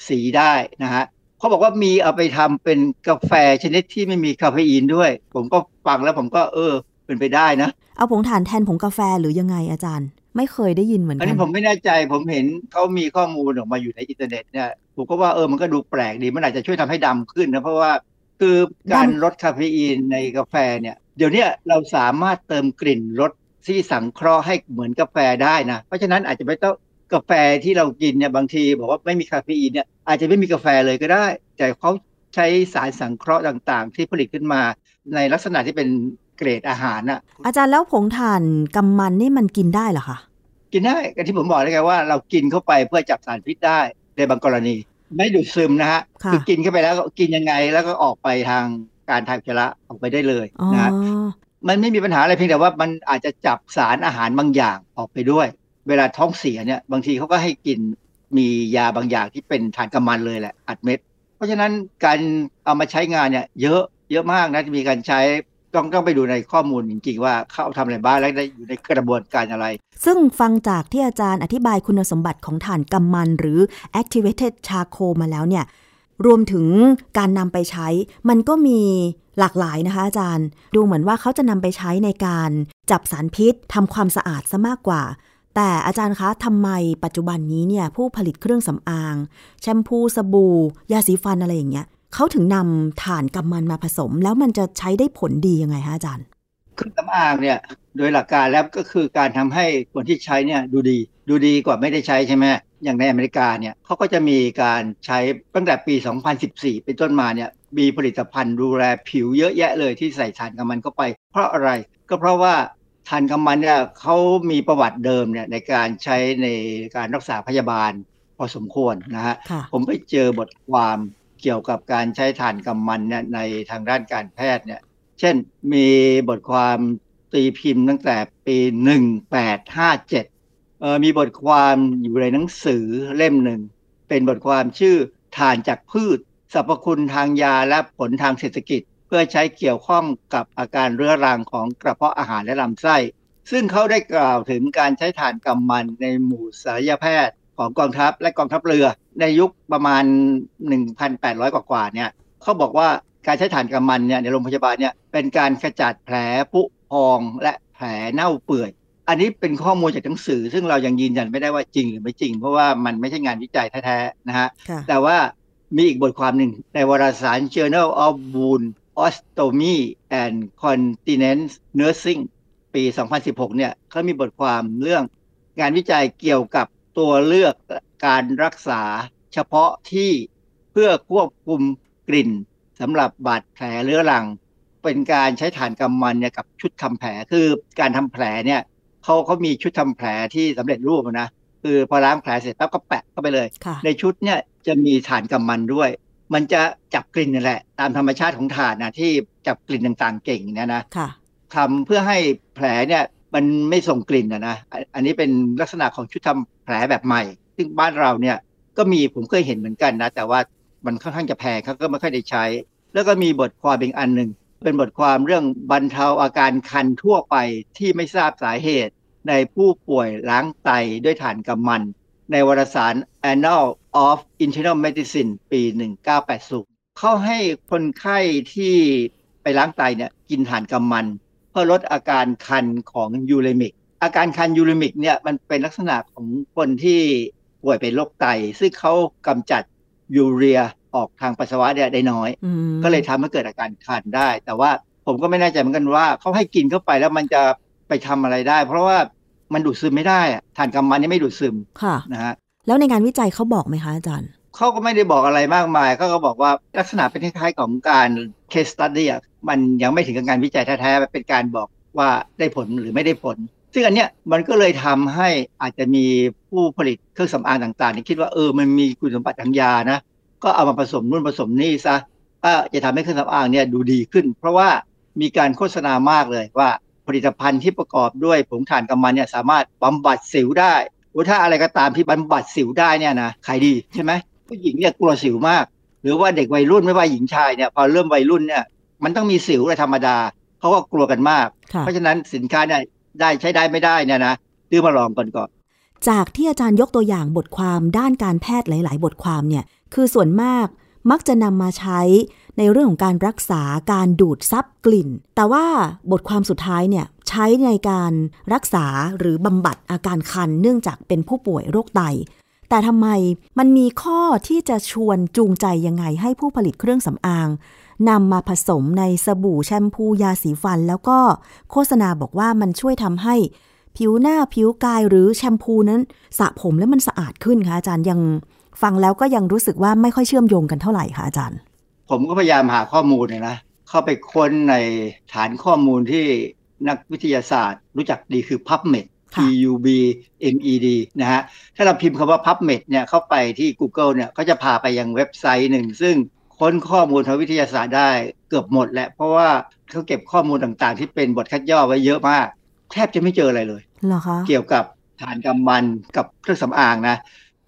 สีได้นะฮะเขาบอกว่ามีเอาไปทำเป็นกาแฟชนิดที่ไม่มีคาเฟอีนด้วย ผมก็ฟังแล้วผมก็เออเป็นไปได้นะ เอาผงถ่านแทนผงกาแฟหรือยังไงอาจารย์ ไม่เคยได้ยินเหมือนกันอันนี้ผมไม่แน่ใจผมเห็นเขามีข้อมูลออกมาอยู่ในอินเทอร์เน็ตเนี่ยผมก็ว่าเออมันก็ดูแปลกดีมันอาจจะช่วยทำให้ดำขึ้นนะเพราะว่าคือการทำลดคาเฟอีนในกาแฟเนี่ย เดี๋ยวเนี้เราสามารถเติมกลิ่นรส ที่สังเคราะห์ให้เหมือนกาแฟได้นะ เพราะฉะนั้นอาจจะไม่ต้องกาแฟที่เรากินเนี่ยบางที บอกว่าไม่มีคาเฟอีนเนี่ยอาจจะไม่มีกาแฟเลยก็ได้ แต่เขาใช้สารสังเคราะห์ต่างๆ ที่ผลิตขึ้นมา ในลักษณะที่เป็นเกรดอาหารน่ะอาจารย์แล้วผงถ่านกำมันนี่มันกินได้เหรอคะกินได้ก็ที่ผมบอกเลยไงว่าเรากินเข้าไปเพื่อจับสารพิษได้ในบางกรณี ไม่ดูดซึมนะฮะค่ะอกินเข้าไปแล้วก็กินยังไงแล้วก็ออกไปทางการทางอุจจาระออกไปได้เลยอ๋อนะฮะ มันไม่มีปัญหาอะไรเพียงแต่ว่ามันอาจจะจับสารอาหารบางอย่างออกไปด้วย เวลาท้องเสียเนี่ย บางทีเขาก็ให้กินมียาบางอย่างที่เป็นฐานกำมันเลยแหละอัดเม็ด เพราะฉะนั้นการเอามาใช้งานเนี่ย เยอะเยอะมากนะจะมีการใช้ต้องต้องไปดูในข้อมูลจริงๆ ว่าเขาทำอะไรบ้างและได้อยู่ในกระบวนการอะไร ซึ่งฟังจากที่อาจารย์อธิบายคุณสมบัติของถ่านกำมันหรือ activated charcoal มาแล้วเนี่ย รวมถึงการนำไปใช้ มันก็มี หลากหลายนะคะอาจารย์ ดูเหมือนว่าเขาจะนำไปใช้ในการจับสารพิษทำความสะอาดซะมากกว่า แต่อาจารย์คะทำไมปัจจุบันนี้เนี่ยผู้ผลิตเครื่องสำอาง แชมพูสบู่ ยาสีฟันอะไรอย่างเงี้ยเขาถึงนำถ่านกำมันมาผสม แล้วมันจะใช้ได้ผลดียังไงคะอาจารย์ เครื่องสำอางเนี่ยโดยหลักการแล้วก็คือการทำให้คนที่ใช้เนี่ยดูดี ดูดีกว่าไม่ได้ใช้ใช่ไหม อย่างในอเมริกาเนี่ยเขาก็จะมีการใช้ตั้งแต่ปี 2014 เป็นต้นมาเนี่ยมีผลิตภัณฑ์ดูแลผิวเยอะแยะเลยที่ใส่ถ่านกำมันเข้าไป เพราะอะไรก็เพราะว่าถ่านกำมันเนี่ยเขามีประวัติเดิมเนี่ยในการใช้ในการรักษาพยาบาลพอสมควรนะฮะค่ะผมไปเจอบทความเกี่ยวกับการใช้ถ่านกำมันเนี่ยในทางด้านการแพทย์เนี่ยเช่นมีบทความตีพิมพ์ตั้งแต่ปี 1857เอ่อ มีบทความอยู่ในหนังสือเล่มหนึ่ง เป็นบทความชื่อถ่านจากพืชสรรพคุณทางยาและผลทางเศรษฐกิจ เพื่อใช้เกี่ยวข้องกับอาการเรื้อรังของกระเพาะอาหารและลำไส้ ซึ่งเขาได้กล่าวถึงการใช้ถ่านกำมันในหมู่ศัลยแพทย์ของกองทัพและกองทัพเรือ ในยุคประมาณ 1,800 กว่าๆเนี่ยเขาบอกว่าการใช้ถ่านกำมันเนี่ยในโรงพยาบาลเนี่ยเป็นการขจัดแผลผุพองและแผลเน่าเปื่อย อันนี้เป็นข้อมูลจากหนังสือ ซึ่งเรายังยืนยันไม่ได้ว่าจริงหรือไม่จริง เพราะว่ามันไม่ใช่งานวิจัยแท้ๆนะฮะค่ะแต่ว่ามีอีกบทความหนึ่งในวารสาร Journal of Wound Ostomy and Continence Nursing ปี 2016 เนี่ยเขามีบทความเรื่องงานวิจัยเกี่ยวกับตัวเลือกการรักษาเฉพาะที่เพื่อควบคุมกลิ่นสำหรับบาดแผลเรื้อรัง เป็นการใช้ฐานกำมันเนี่ยกับชุดทำแผลคือการทำแผลเนี่ย เขาเขามีชุดทำแผลที่สำเร็จรูปนะคือพอล้างแผลเสร็จปั๊บก็แปะเข้าไปเลยค่ะในชุดเนี่ยจะมีฐานกำมันด้วย มันจะจับกลิ่นนั่นแหละ ตามธรรมชาติของถ่านนะที่จับกลิ่นต่างๆเก่งเนี่ยนะค่ะทำเพื่อให้แผลเนี่ยมันไม่ส่งกลิ่นนะนะอันอันนี้เป็นลักษณะของชุดทำแผลแบบใหม่ ซึ่งบ้านเราเนี่ยก็มีผมเคยเห็นเหมือนกันนะ แต่ว่ามันค่อนข้างจะแพงเขาก็ไม่ค่อยได้ใช้ แล้วก็มีบทความอีกอันหนึ่งเป็นบทความเรื่องบรรเทาอาการคันทั่วไปที่ไม่ทราบสาเหตุ ในผู้ป่วยล้างไตด้วยถ่านกำมัน ในวารสาร Annal of Internal Medicine ปี 1980 เขาให้คนไข้ที่ไปล้างไตเนี่ยกินถ่านกัมมันต์ เพื่อลดอาการคันของ uremic อาการคัน uremic เนี่ยมันเป็นลักษณะของคนที่ป่วยเป็นโรคไต ซึ่งเขากำจัดยูเรียออกทางปัสสาวะเนี่ยได้น้อยอืมก็เลยทำให้เกิดอาการคันได้ แต่ว่าผมก็ไม่แน่ใจเหมือนกันว่าเขาให้กินเข้าไปแล้วมันจะไปทำอะไรได้ เพราะว่า มันดูดซึมไม่ได้อะถ่านกัมมันต์นี่ไม่ดูดซึมค่ะนะฮะแล้วในงานวิจัยเขาบอกไหมคะอาจารย์เขาก็ไม่ได้บอกอะไรมากมายเขาก็บอกว่าลักษณะเป็นคล้ายๆของการ case study อะมันยังไม่ถึงกับงานวิจัยแท้ๆมันเป็นการบอกว่าได้ผลหรือไม่ได้ผล ซึ่งอันเนี้ยมันก็เลยทำให้อาจจะมีผู้ผลิตเครื่องสำอางต่างๆที่คิดว่าเออมันมีคุณสมบัติทางยานะก็เอามาผสมนู่นผสมนี่ซะก็จะทำให้เครื่องสำอางเนี่ยดูดีขึ้น เพราะว่ามีการโฆษณามากเลยว่า ผลิตภัณฑ์ที่ประกอบด้วยผงถ่านกำมันเนี่ยสามารถบำบัดสิวได้โอ้ถ้าอะไรก็ตามที่บำบัดสิวได้เนี่ยนะขายดีใช่ไหมผู้หญิงเนี่ยกลัวสิวมาก หรือว่าเด็กวัยรุ่นไม่ว่าหญิงชายเนี่ยพอเริ่มวัยรุ่นเนี่ยมันต้องมีสิวเลยธรรมดาเขาก็กลัวกันมากค่ะเพราะฉะนั้นสินค้าเนี่ยได้ใช้ได้ไม่ได้เนี่ยนะซื้อมาลองก่อนก่อนจากที่อาจารย์ยกตัวอย่างบทความด้านการแพทย์หลาย ๆ บทความเนี่ยคือส่วนมากมักจะนำมาใช้ ในเรื่องของการรักษาการดูดซับกลิ่น แต่ว่าบทความสุดท้ายเนี่ยใช้ในการรักษาหรือบำบัดอาการคันเนื่องจากเป็นผู้ป่วยโรคไต แต่ทำไมมันมีข้อที่จะชวนจูงใจยังไงให้ผู้ผลิตเครื่องสำอางนำมาผสมในสบู่แชมพูยาสีฟัน แล้วก็โฆษณาบอกว่ามันช่วยทำให้ผิวหน้าผิวกายหรือแชมพูนั้นสระผมแล้วมันสะอาดขึ้นคะอาจารย์ยังฟังแล้วก็ยังรู้สึกว่าไม่ค่อยเชื่อมโยงกันเท่าไหร่คะอาจารย์ ผมก็พยายามหาข้อมูลเนี่ยนะเข้าไปค้นในฐานข้อมูลที่นักวิทยาศาสตร์ รู้จักดีคือ PubMed ค่ะ P U B M E D นะฮะ ถ้าเราพิมพ์คำว่า PubMed เนี่ยเข้าไปที่ Google เนี่ยเขาจะพาไปยังเว็บไซต์หนึ่ง ซึ่งค้นข้อมูลทางวิทยาศาสตร์ได้เกือบหมดแหละ เพราะว่าเขาเก็บข้อมูลต่างๆ ที่เป็นบทคัดย่อไว้เยอะมาก แทบจะไม่เจออะไรเลยเหรอคะเกี่ยวกับฐานกำมันกับเครื่องสำอางนะ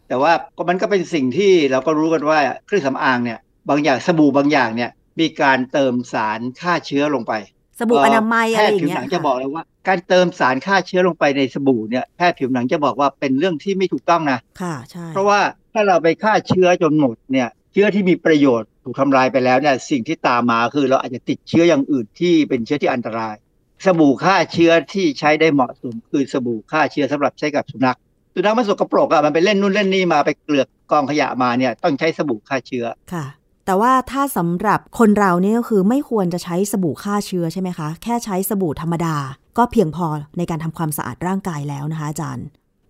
แต่ว่าก็มันก็เป็นสิ่งที่เราก็รู้กันว่าเครื่องสำอางเนี่ย บางอย่างสบู่บางอย่างเนี่ย มีการเติมสารฆ่าเชื้อลงไป สบู่อนามัยแพอะไรทอย์ย่าผิงวเงี้หยนังจะบอกเลยว่า การเติมสารฆ่าเชื้อลงไปในสบู่เนี่ยแพทย์ผิวหนังจะบอกว่าเป็นเรื่องที่ไม่ถูกต้องนะค่ะใช่เพราะว่าถ้าเราไปฆ่าเชื้อจนหมดเนี่ยเชื้อที่มีประโยชน์ถูกทำลายไปแล้วเนี่ยสิ่งที่ตามมาคือเราอาจจะติดเชื้ออย่างอื่นที่เป็นเชื้อที่อันตราย สบู่ฆ่าเชื้อที่ใช้ได้เหมาะสมคือสบู่ฆ่าเชื้อสำหรับใช้กับสุนัขสุนัขมันสกปรกอะมันไปเล่นนู่นเล่นนี่มาไปเกลือกกองขยะมาเนี่ยต้องใช้สบู่ฆ่าเชื้อค่ะ แต่ว่าถ้าสำหรับคนเราเนี่ยก็คือไม่ควรจะใช้สบู่ฆ่าเชื้อใช่ไหมคะ แค่ใช้สบู่ธรรมดา ก็เพียงพอในการทำความสะอาดร่างกายแล้วนะคะอาจารย์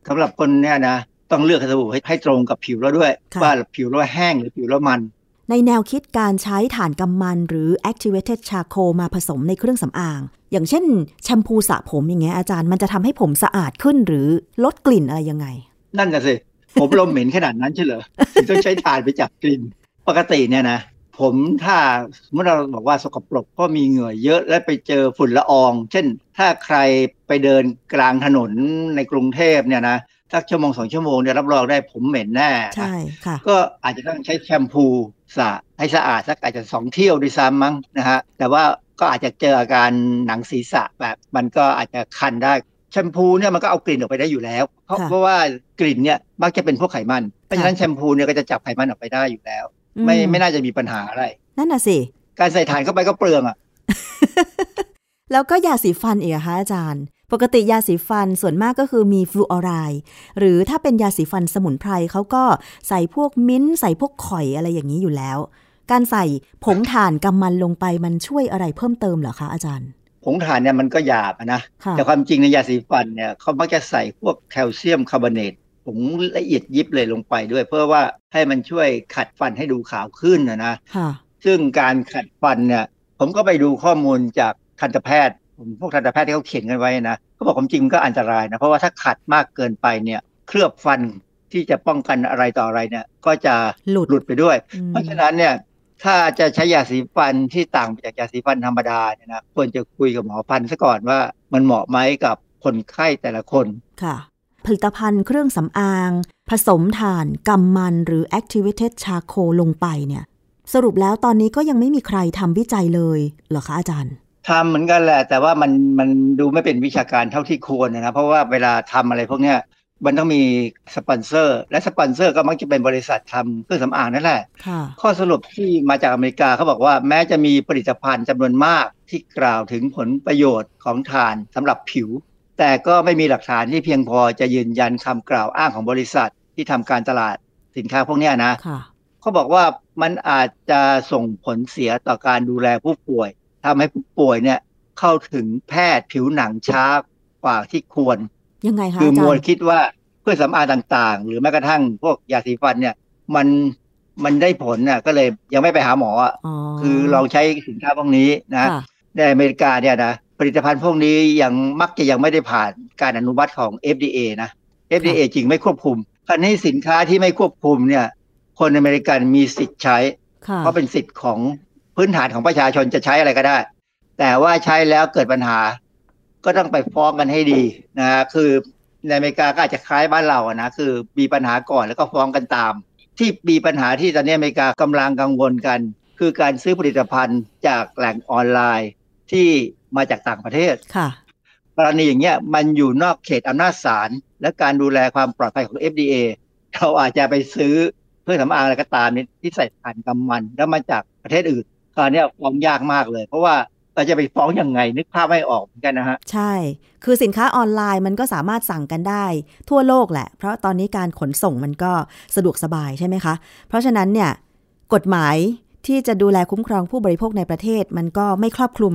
สำหรับคนเนี่ยนะต้องเลือกสบู่ให้ให้ตรงกับผิวเราด้วยค่ะว่าผิวเราแห้งหรือผิวเรามัน ในแนวคิดการใช้ถ่านกำมันหรือ activated charcoal มาผสมในเครื่องสำอาง อย่างเช่น แชมพูสระผมอย่างเงี้ยอาจารย์มันจะทำให้ผมสะอาดขึ้นหรือลดกลิ่นอะไรยังไง นั่นน่ะสิผมเราเหม็นขนาดนั้นใช่เหรอถึงต้องใช้ถ่านไปจับกลิ่น ปกติเนี่ยนะผมถ้าสมมติเราบอกว่าสกปรกเพราะมีเหงื่อเยอะและไปเจอฝุ่นละออง เช่น ถ้าใครไปเดินกลางถนนในกรุงเทพเนี่ยนะสักชั่วโมงสองชั่วโมงเนี่ยรับรองได้ผมเหม็นแน่นะใช่ค่ะก็อาจจะต้องใช้แชมพูสระให้สะอาดสักอาจจะสองเที่ยวด้วยซ้ำมั้งนะฮะแต่ว่าก็อาจจะเจออาการหนังศีรษะแบบ มันก็อาจจะคันได้แชมพูเนี่ยมันก็เอากลิ่นออกไปได้อยู่แล้ว เพราะค่ะเพราะว่ากลิ่นเนี่ยมักจะเป็นพวกไขมันเพราะฉะนั้นแชมพูเนี่ยก็จะจับไขมันออกไปได้อยู่แล้ว ไม่อืไม่น่าจะมีปัญหาอะไร นั่นน่ะสิ การใส่ถ่านเข้าไปก็เปลืองอะ แล้วก็ยาสีฟันอีกอะคะอาจารย์ ปกติยาสีฟันส่วนมากก็คือมีฟลูออไรด์หรือถ้าเป็นยาสีฟันสมุนไพรเขาก็ใส่พวกมิ้นท์ใส่พวกข่อยอะไรอย่างนี้อยู่แล้ว การใส่ผงถ่านกำมันลงไปมันช่วยอะไรเพิ่มเติมเหรอคะอาจารย์ผงถ่านเนี่ยมันก็หยาบอะนะค่ะแต่ความจริงในยาสีฟันเนี่ยเขามักจะใส่พวกแคลเซียมคาร์บอเนต ผงละเอียดยิบเลยลงไปด้วย เพื่อว่าให้มันช่วยขัดฟันให้ดูขาวขึ้นนะนะค่ะซึ่งการขัดฟันเนี่ย ผมก็ไปดูข้อมูลจากทันตแพทย์ผมพวกทันตแพทย์ที่เขาเขียนกันไว้นะเขาบอกความจริงมันก็อันตรายนะ เพราะว่าถ้าขัดมากเกินไปเนี่ย เคลือบฟันที่จะป้องกันอะไรต่ออะไรเนี่ย ก็จะหลุดหลุดไปด้วยอืมเพราะฉะนั้นเนี่ยถ้าจะใช้ยาสีฟันที่ต่างไปจากยาสีฟันธรรมดาเนี่ยนะควรจะคุยกับหมอฟันซะก่อนว่ามันเหมาะไหมกับคนไข้แต่ละคนค่ะ ผลิตภัณฑ์เครื่องสำอาง ผสมถ่านกำมันหรือ activated charcoal ลงไปเนี่ย สรุปแล้วตอนนี้ก็ยังไม่มีใครทำวิจัยเลยเหรอคะอาจารย์ทำเหมือนกันแหละ แต่ว่ามันมันดูไม่เป็นวิชาการเท่าที่ควรนะเพราะว่าเวลาทำอะไรพวกเนี้ยมันต้องมีสปอนเซอร์ และสปอนเซอร์ก็มักจะเป็นบริษัททำเครื่องสำอางนั่นแหละค่ะข้อสรุปที่มาจากอเมริกาเขาบอกว่าแม้จะมีผลิตภัณฑ์จำนวนมากที่กล่าวถึงผลประโยชน์ของถ่านสำหรับผิว แต่ก็ไม่มีหลักฐานที่เพียงพอจะยืนยันคำกล่าวอ้างของบริษัทที่ทำการตลาดสินค้าพวกเนี้ยนะค่ะเขาบอกว่ามันอาจจะส่งผลเสียต่อการดูแลผู้ป่วยทำให้ผู้ป่วยเนี่ยเข้าถึงแพทย์ผิวหนังช้ากว่าที่ควรยังไงคะคืออาจารมัวย์คิดว่าเครื่องสำอางต่าง ๆ หรือแม้กระทั่งพวกยาสีฟันเนี่ย มันมันได้ผลน่ะก็เลยยังไม่ไปหาหมออะอ๋อคือลองใช้สินค้าพวกนี้นะค่ะในอเมริกาเนี่ยนะ ผลิตภัณฑ์พวกนี้ยังมักจะยังไม่ได้ผ่านการอนุมัติของ FDA นะ FDA จริงไม่ควบคุมคันนี้สินค้าที่ไม่ควบคุมเนี่ย คนอเมริกันมีสิทธิ์ใช้ค่ะเพราะเป็นสิทธิ์ของพื้นฐานของประชาชนจะใช้อะไรก็ได้ แต่ว่าใช้แล้วเกิดปัญหา ก็ต้องไปฟ้องกันให้ดีนะฮะคือในอเมริกาก็อาจจะคล้ายบ้านเราอะนะคือมีปัญหาก่อนแล้วก็ฟ้องกันตาม ที่มีปัญหาที่ตอนนี้อเมริกากำลังกังวลกัน คือการซื้อผลิตภัณฑ์จากแหล่งออนไลน์ที่ มาจากต่างประเทศค่ะกรณีอย่างเงี้ยมันอยู่นอกเขตอำนาจศาลและการดูแลความปลอดภัยของ FDA เราอาจจะไปซื้อเครื่องสำอางอะไรก็ตามนี่ที่ใส่ผ่านกำมัน แล้วมาจากประเทศอื่นคราวเนี้ยฟ้องยากมากเลย เพราะว่าเราจะไปฟ้องยังไงนึกภาพไม่ออกเหมือนกันนะฮะ ใช่ คือสินค้าออนไลน์มันก็สามารถสั่งกันได้ ทั่วโลกแหละ เพราะตอนนี้การขนส่งมันก็สะดวกสบายใช่ไหมคะ เพราะฉะนั้นเนี่ยกฎหมาย ที่จะดูแลคุ้มครองผู้บริโภคในประเทศ มันก็ไม่ครอบคลุม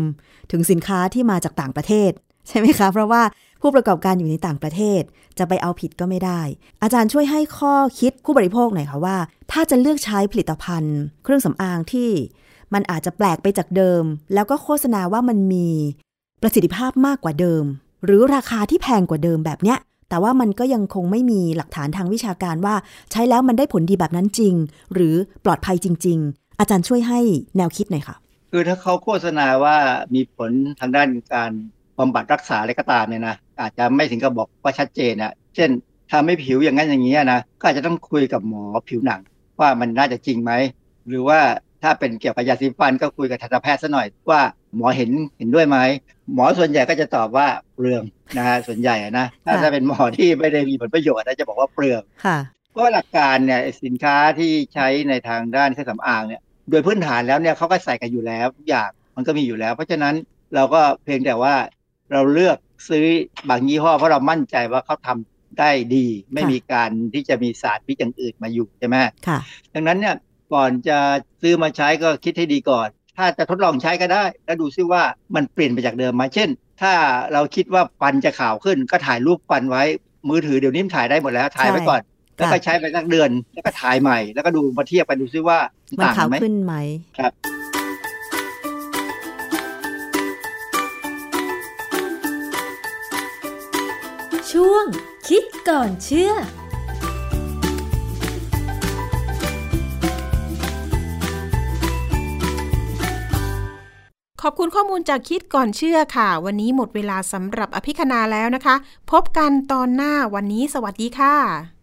ถึงสินค้าที่มาจากต่างประเทศ ใช่ไหมคะ เพราะว่าผู้ประกอบการอยู่ในต่างประเทศ จะไปเอาผิดก็ไม่ได้ อาจารย์ช่วยให้ข้อคิดผู้บริโภคหน่อยค่ะว่า ถ้าจะเลือกใช้ผลิตภัณฑ์ เครื่องสำอางที่มันอาจจะแปลกไปจากเดิม แล้วก็โฆษณาว่ามันมีประสิทธิภาพมากกว่าเดิม หรือราคาที่แพงกว่าเดิมแบบเนี้ยแต่ว่ามันก็ยังคงไม่มีหลักฐานทางวิชาการว่า ใช้แล้วมันได้ผลดีแบบนั้นจริง หรือปลอดภัยจริง อาจารย์ช่วยให้แนวคิดหน่อยค่ะ คือถ้าเขาโฆษณาว่ามีผลทางด้านการบำบัดรักษาอะไรก็ตามเนี่ยนะอาจจะไม่ถึงกับบอกว่าชัดเจนอะเช่นถ้าไม่ผิวอย่างนั้นอย่างนี้นะก็อาจจะต้องคุยกับหมอผิวหนัง ว่ามันน่าจะจริงไหมหรือว่าถ้าเป็นเกี่ยวกับยาสีฟันก็คุยกับทันตแพทย์ซะหน่อยว่าหมอเห็นเห็นด้วยไหมหมอส่วนใหญ่ก็จะตอบว่าเปลืองนะฮะส่วนใหญ่นะถ้าค่ะถ้าเป็นหมอที่ไม่ได้มีผลประโยชน์นะจะบอกว่าเปลืองค่ะ เพราะว่าหลักการเนี่ยสินค้าที่ใช้ในทางด้านเครื่องสำอางเนี่ยโดยพื้นฐานแล้วเนี่ยเขาก็ใส่กันอยู่แล้วทุกอย่างมันก็มีอยู่แล้ว เพราะฉะนั้นเราก็เพียงแต่ว่าเราเลือกซื้อบางยี่ห้อเพราะเรามั่นใจว่าเขาทำได้ดี ไม่ค่ะมีการที่จะมีสารพิษอย่างอื่นมาอยู่ใช่ไหมค่ะ ดังนั้นเนี่ยก่อนจะซื้อมาใช้ก็คิดให้ดีก่อน ถ้าจะทดลองใช้ก็ได้ แล้วดูซิว่ามันเปลี่ยนไปจากเดิมไหมเช่น ถ้าเราคิดว่าฟันจะขาวขึ้นก็ถ่ายรูปฟันไว้มือถือเดี๋ยวนี้มันถ่ายได้หมดแล้วถ่ายไว้ก่อน แล้วก็ใช้ไปสักเดือน แล้วก็ถ่ายใหม่ แล้วก็ดูมาเทียบกันดูซิว่ามันต่างขาวไหมขึ้นไหมครับ ช่วงคิดก่อนเชื่อขอบคุณข้อมูลจากคิดก่อนเชื่อค่ะ วันนี้หมดเวลาสำหรับอภิคณาแล้วนะคะ พบกันตอนหน้าวันนี้สวัสดีค่ะ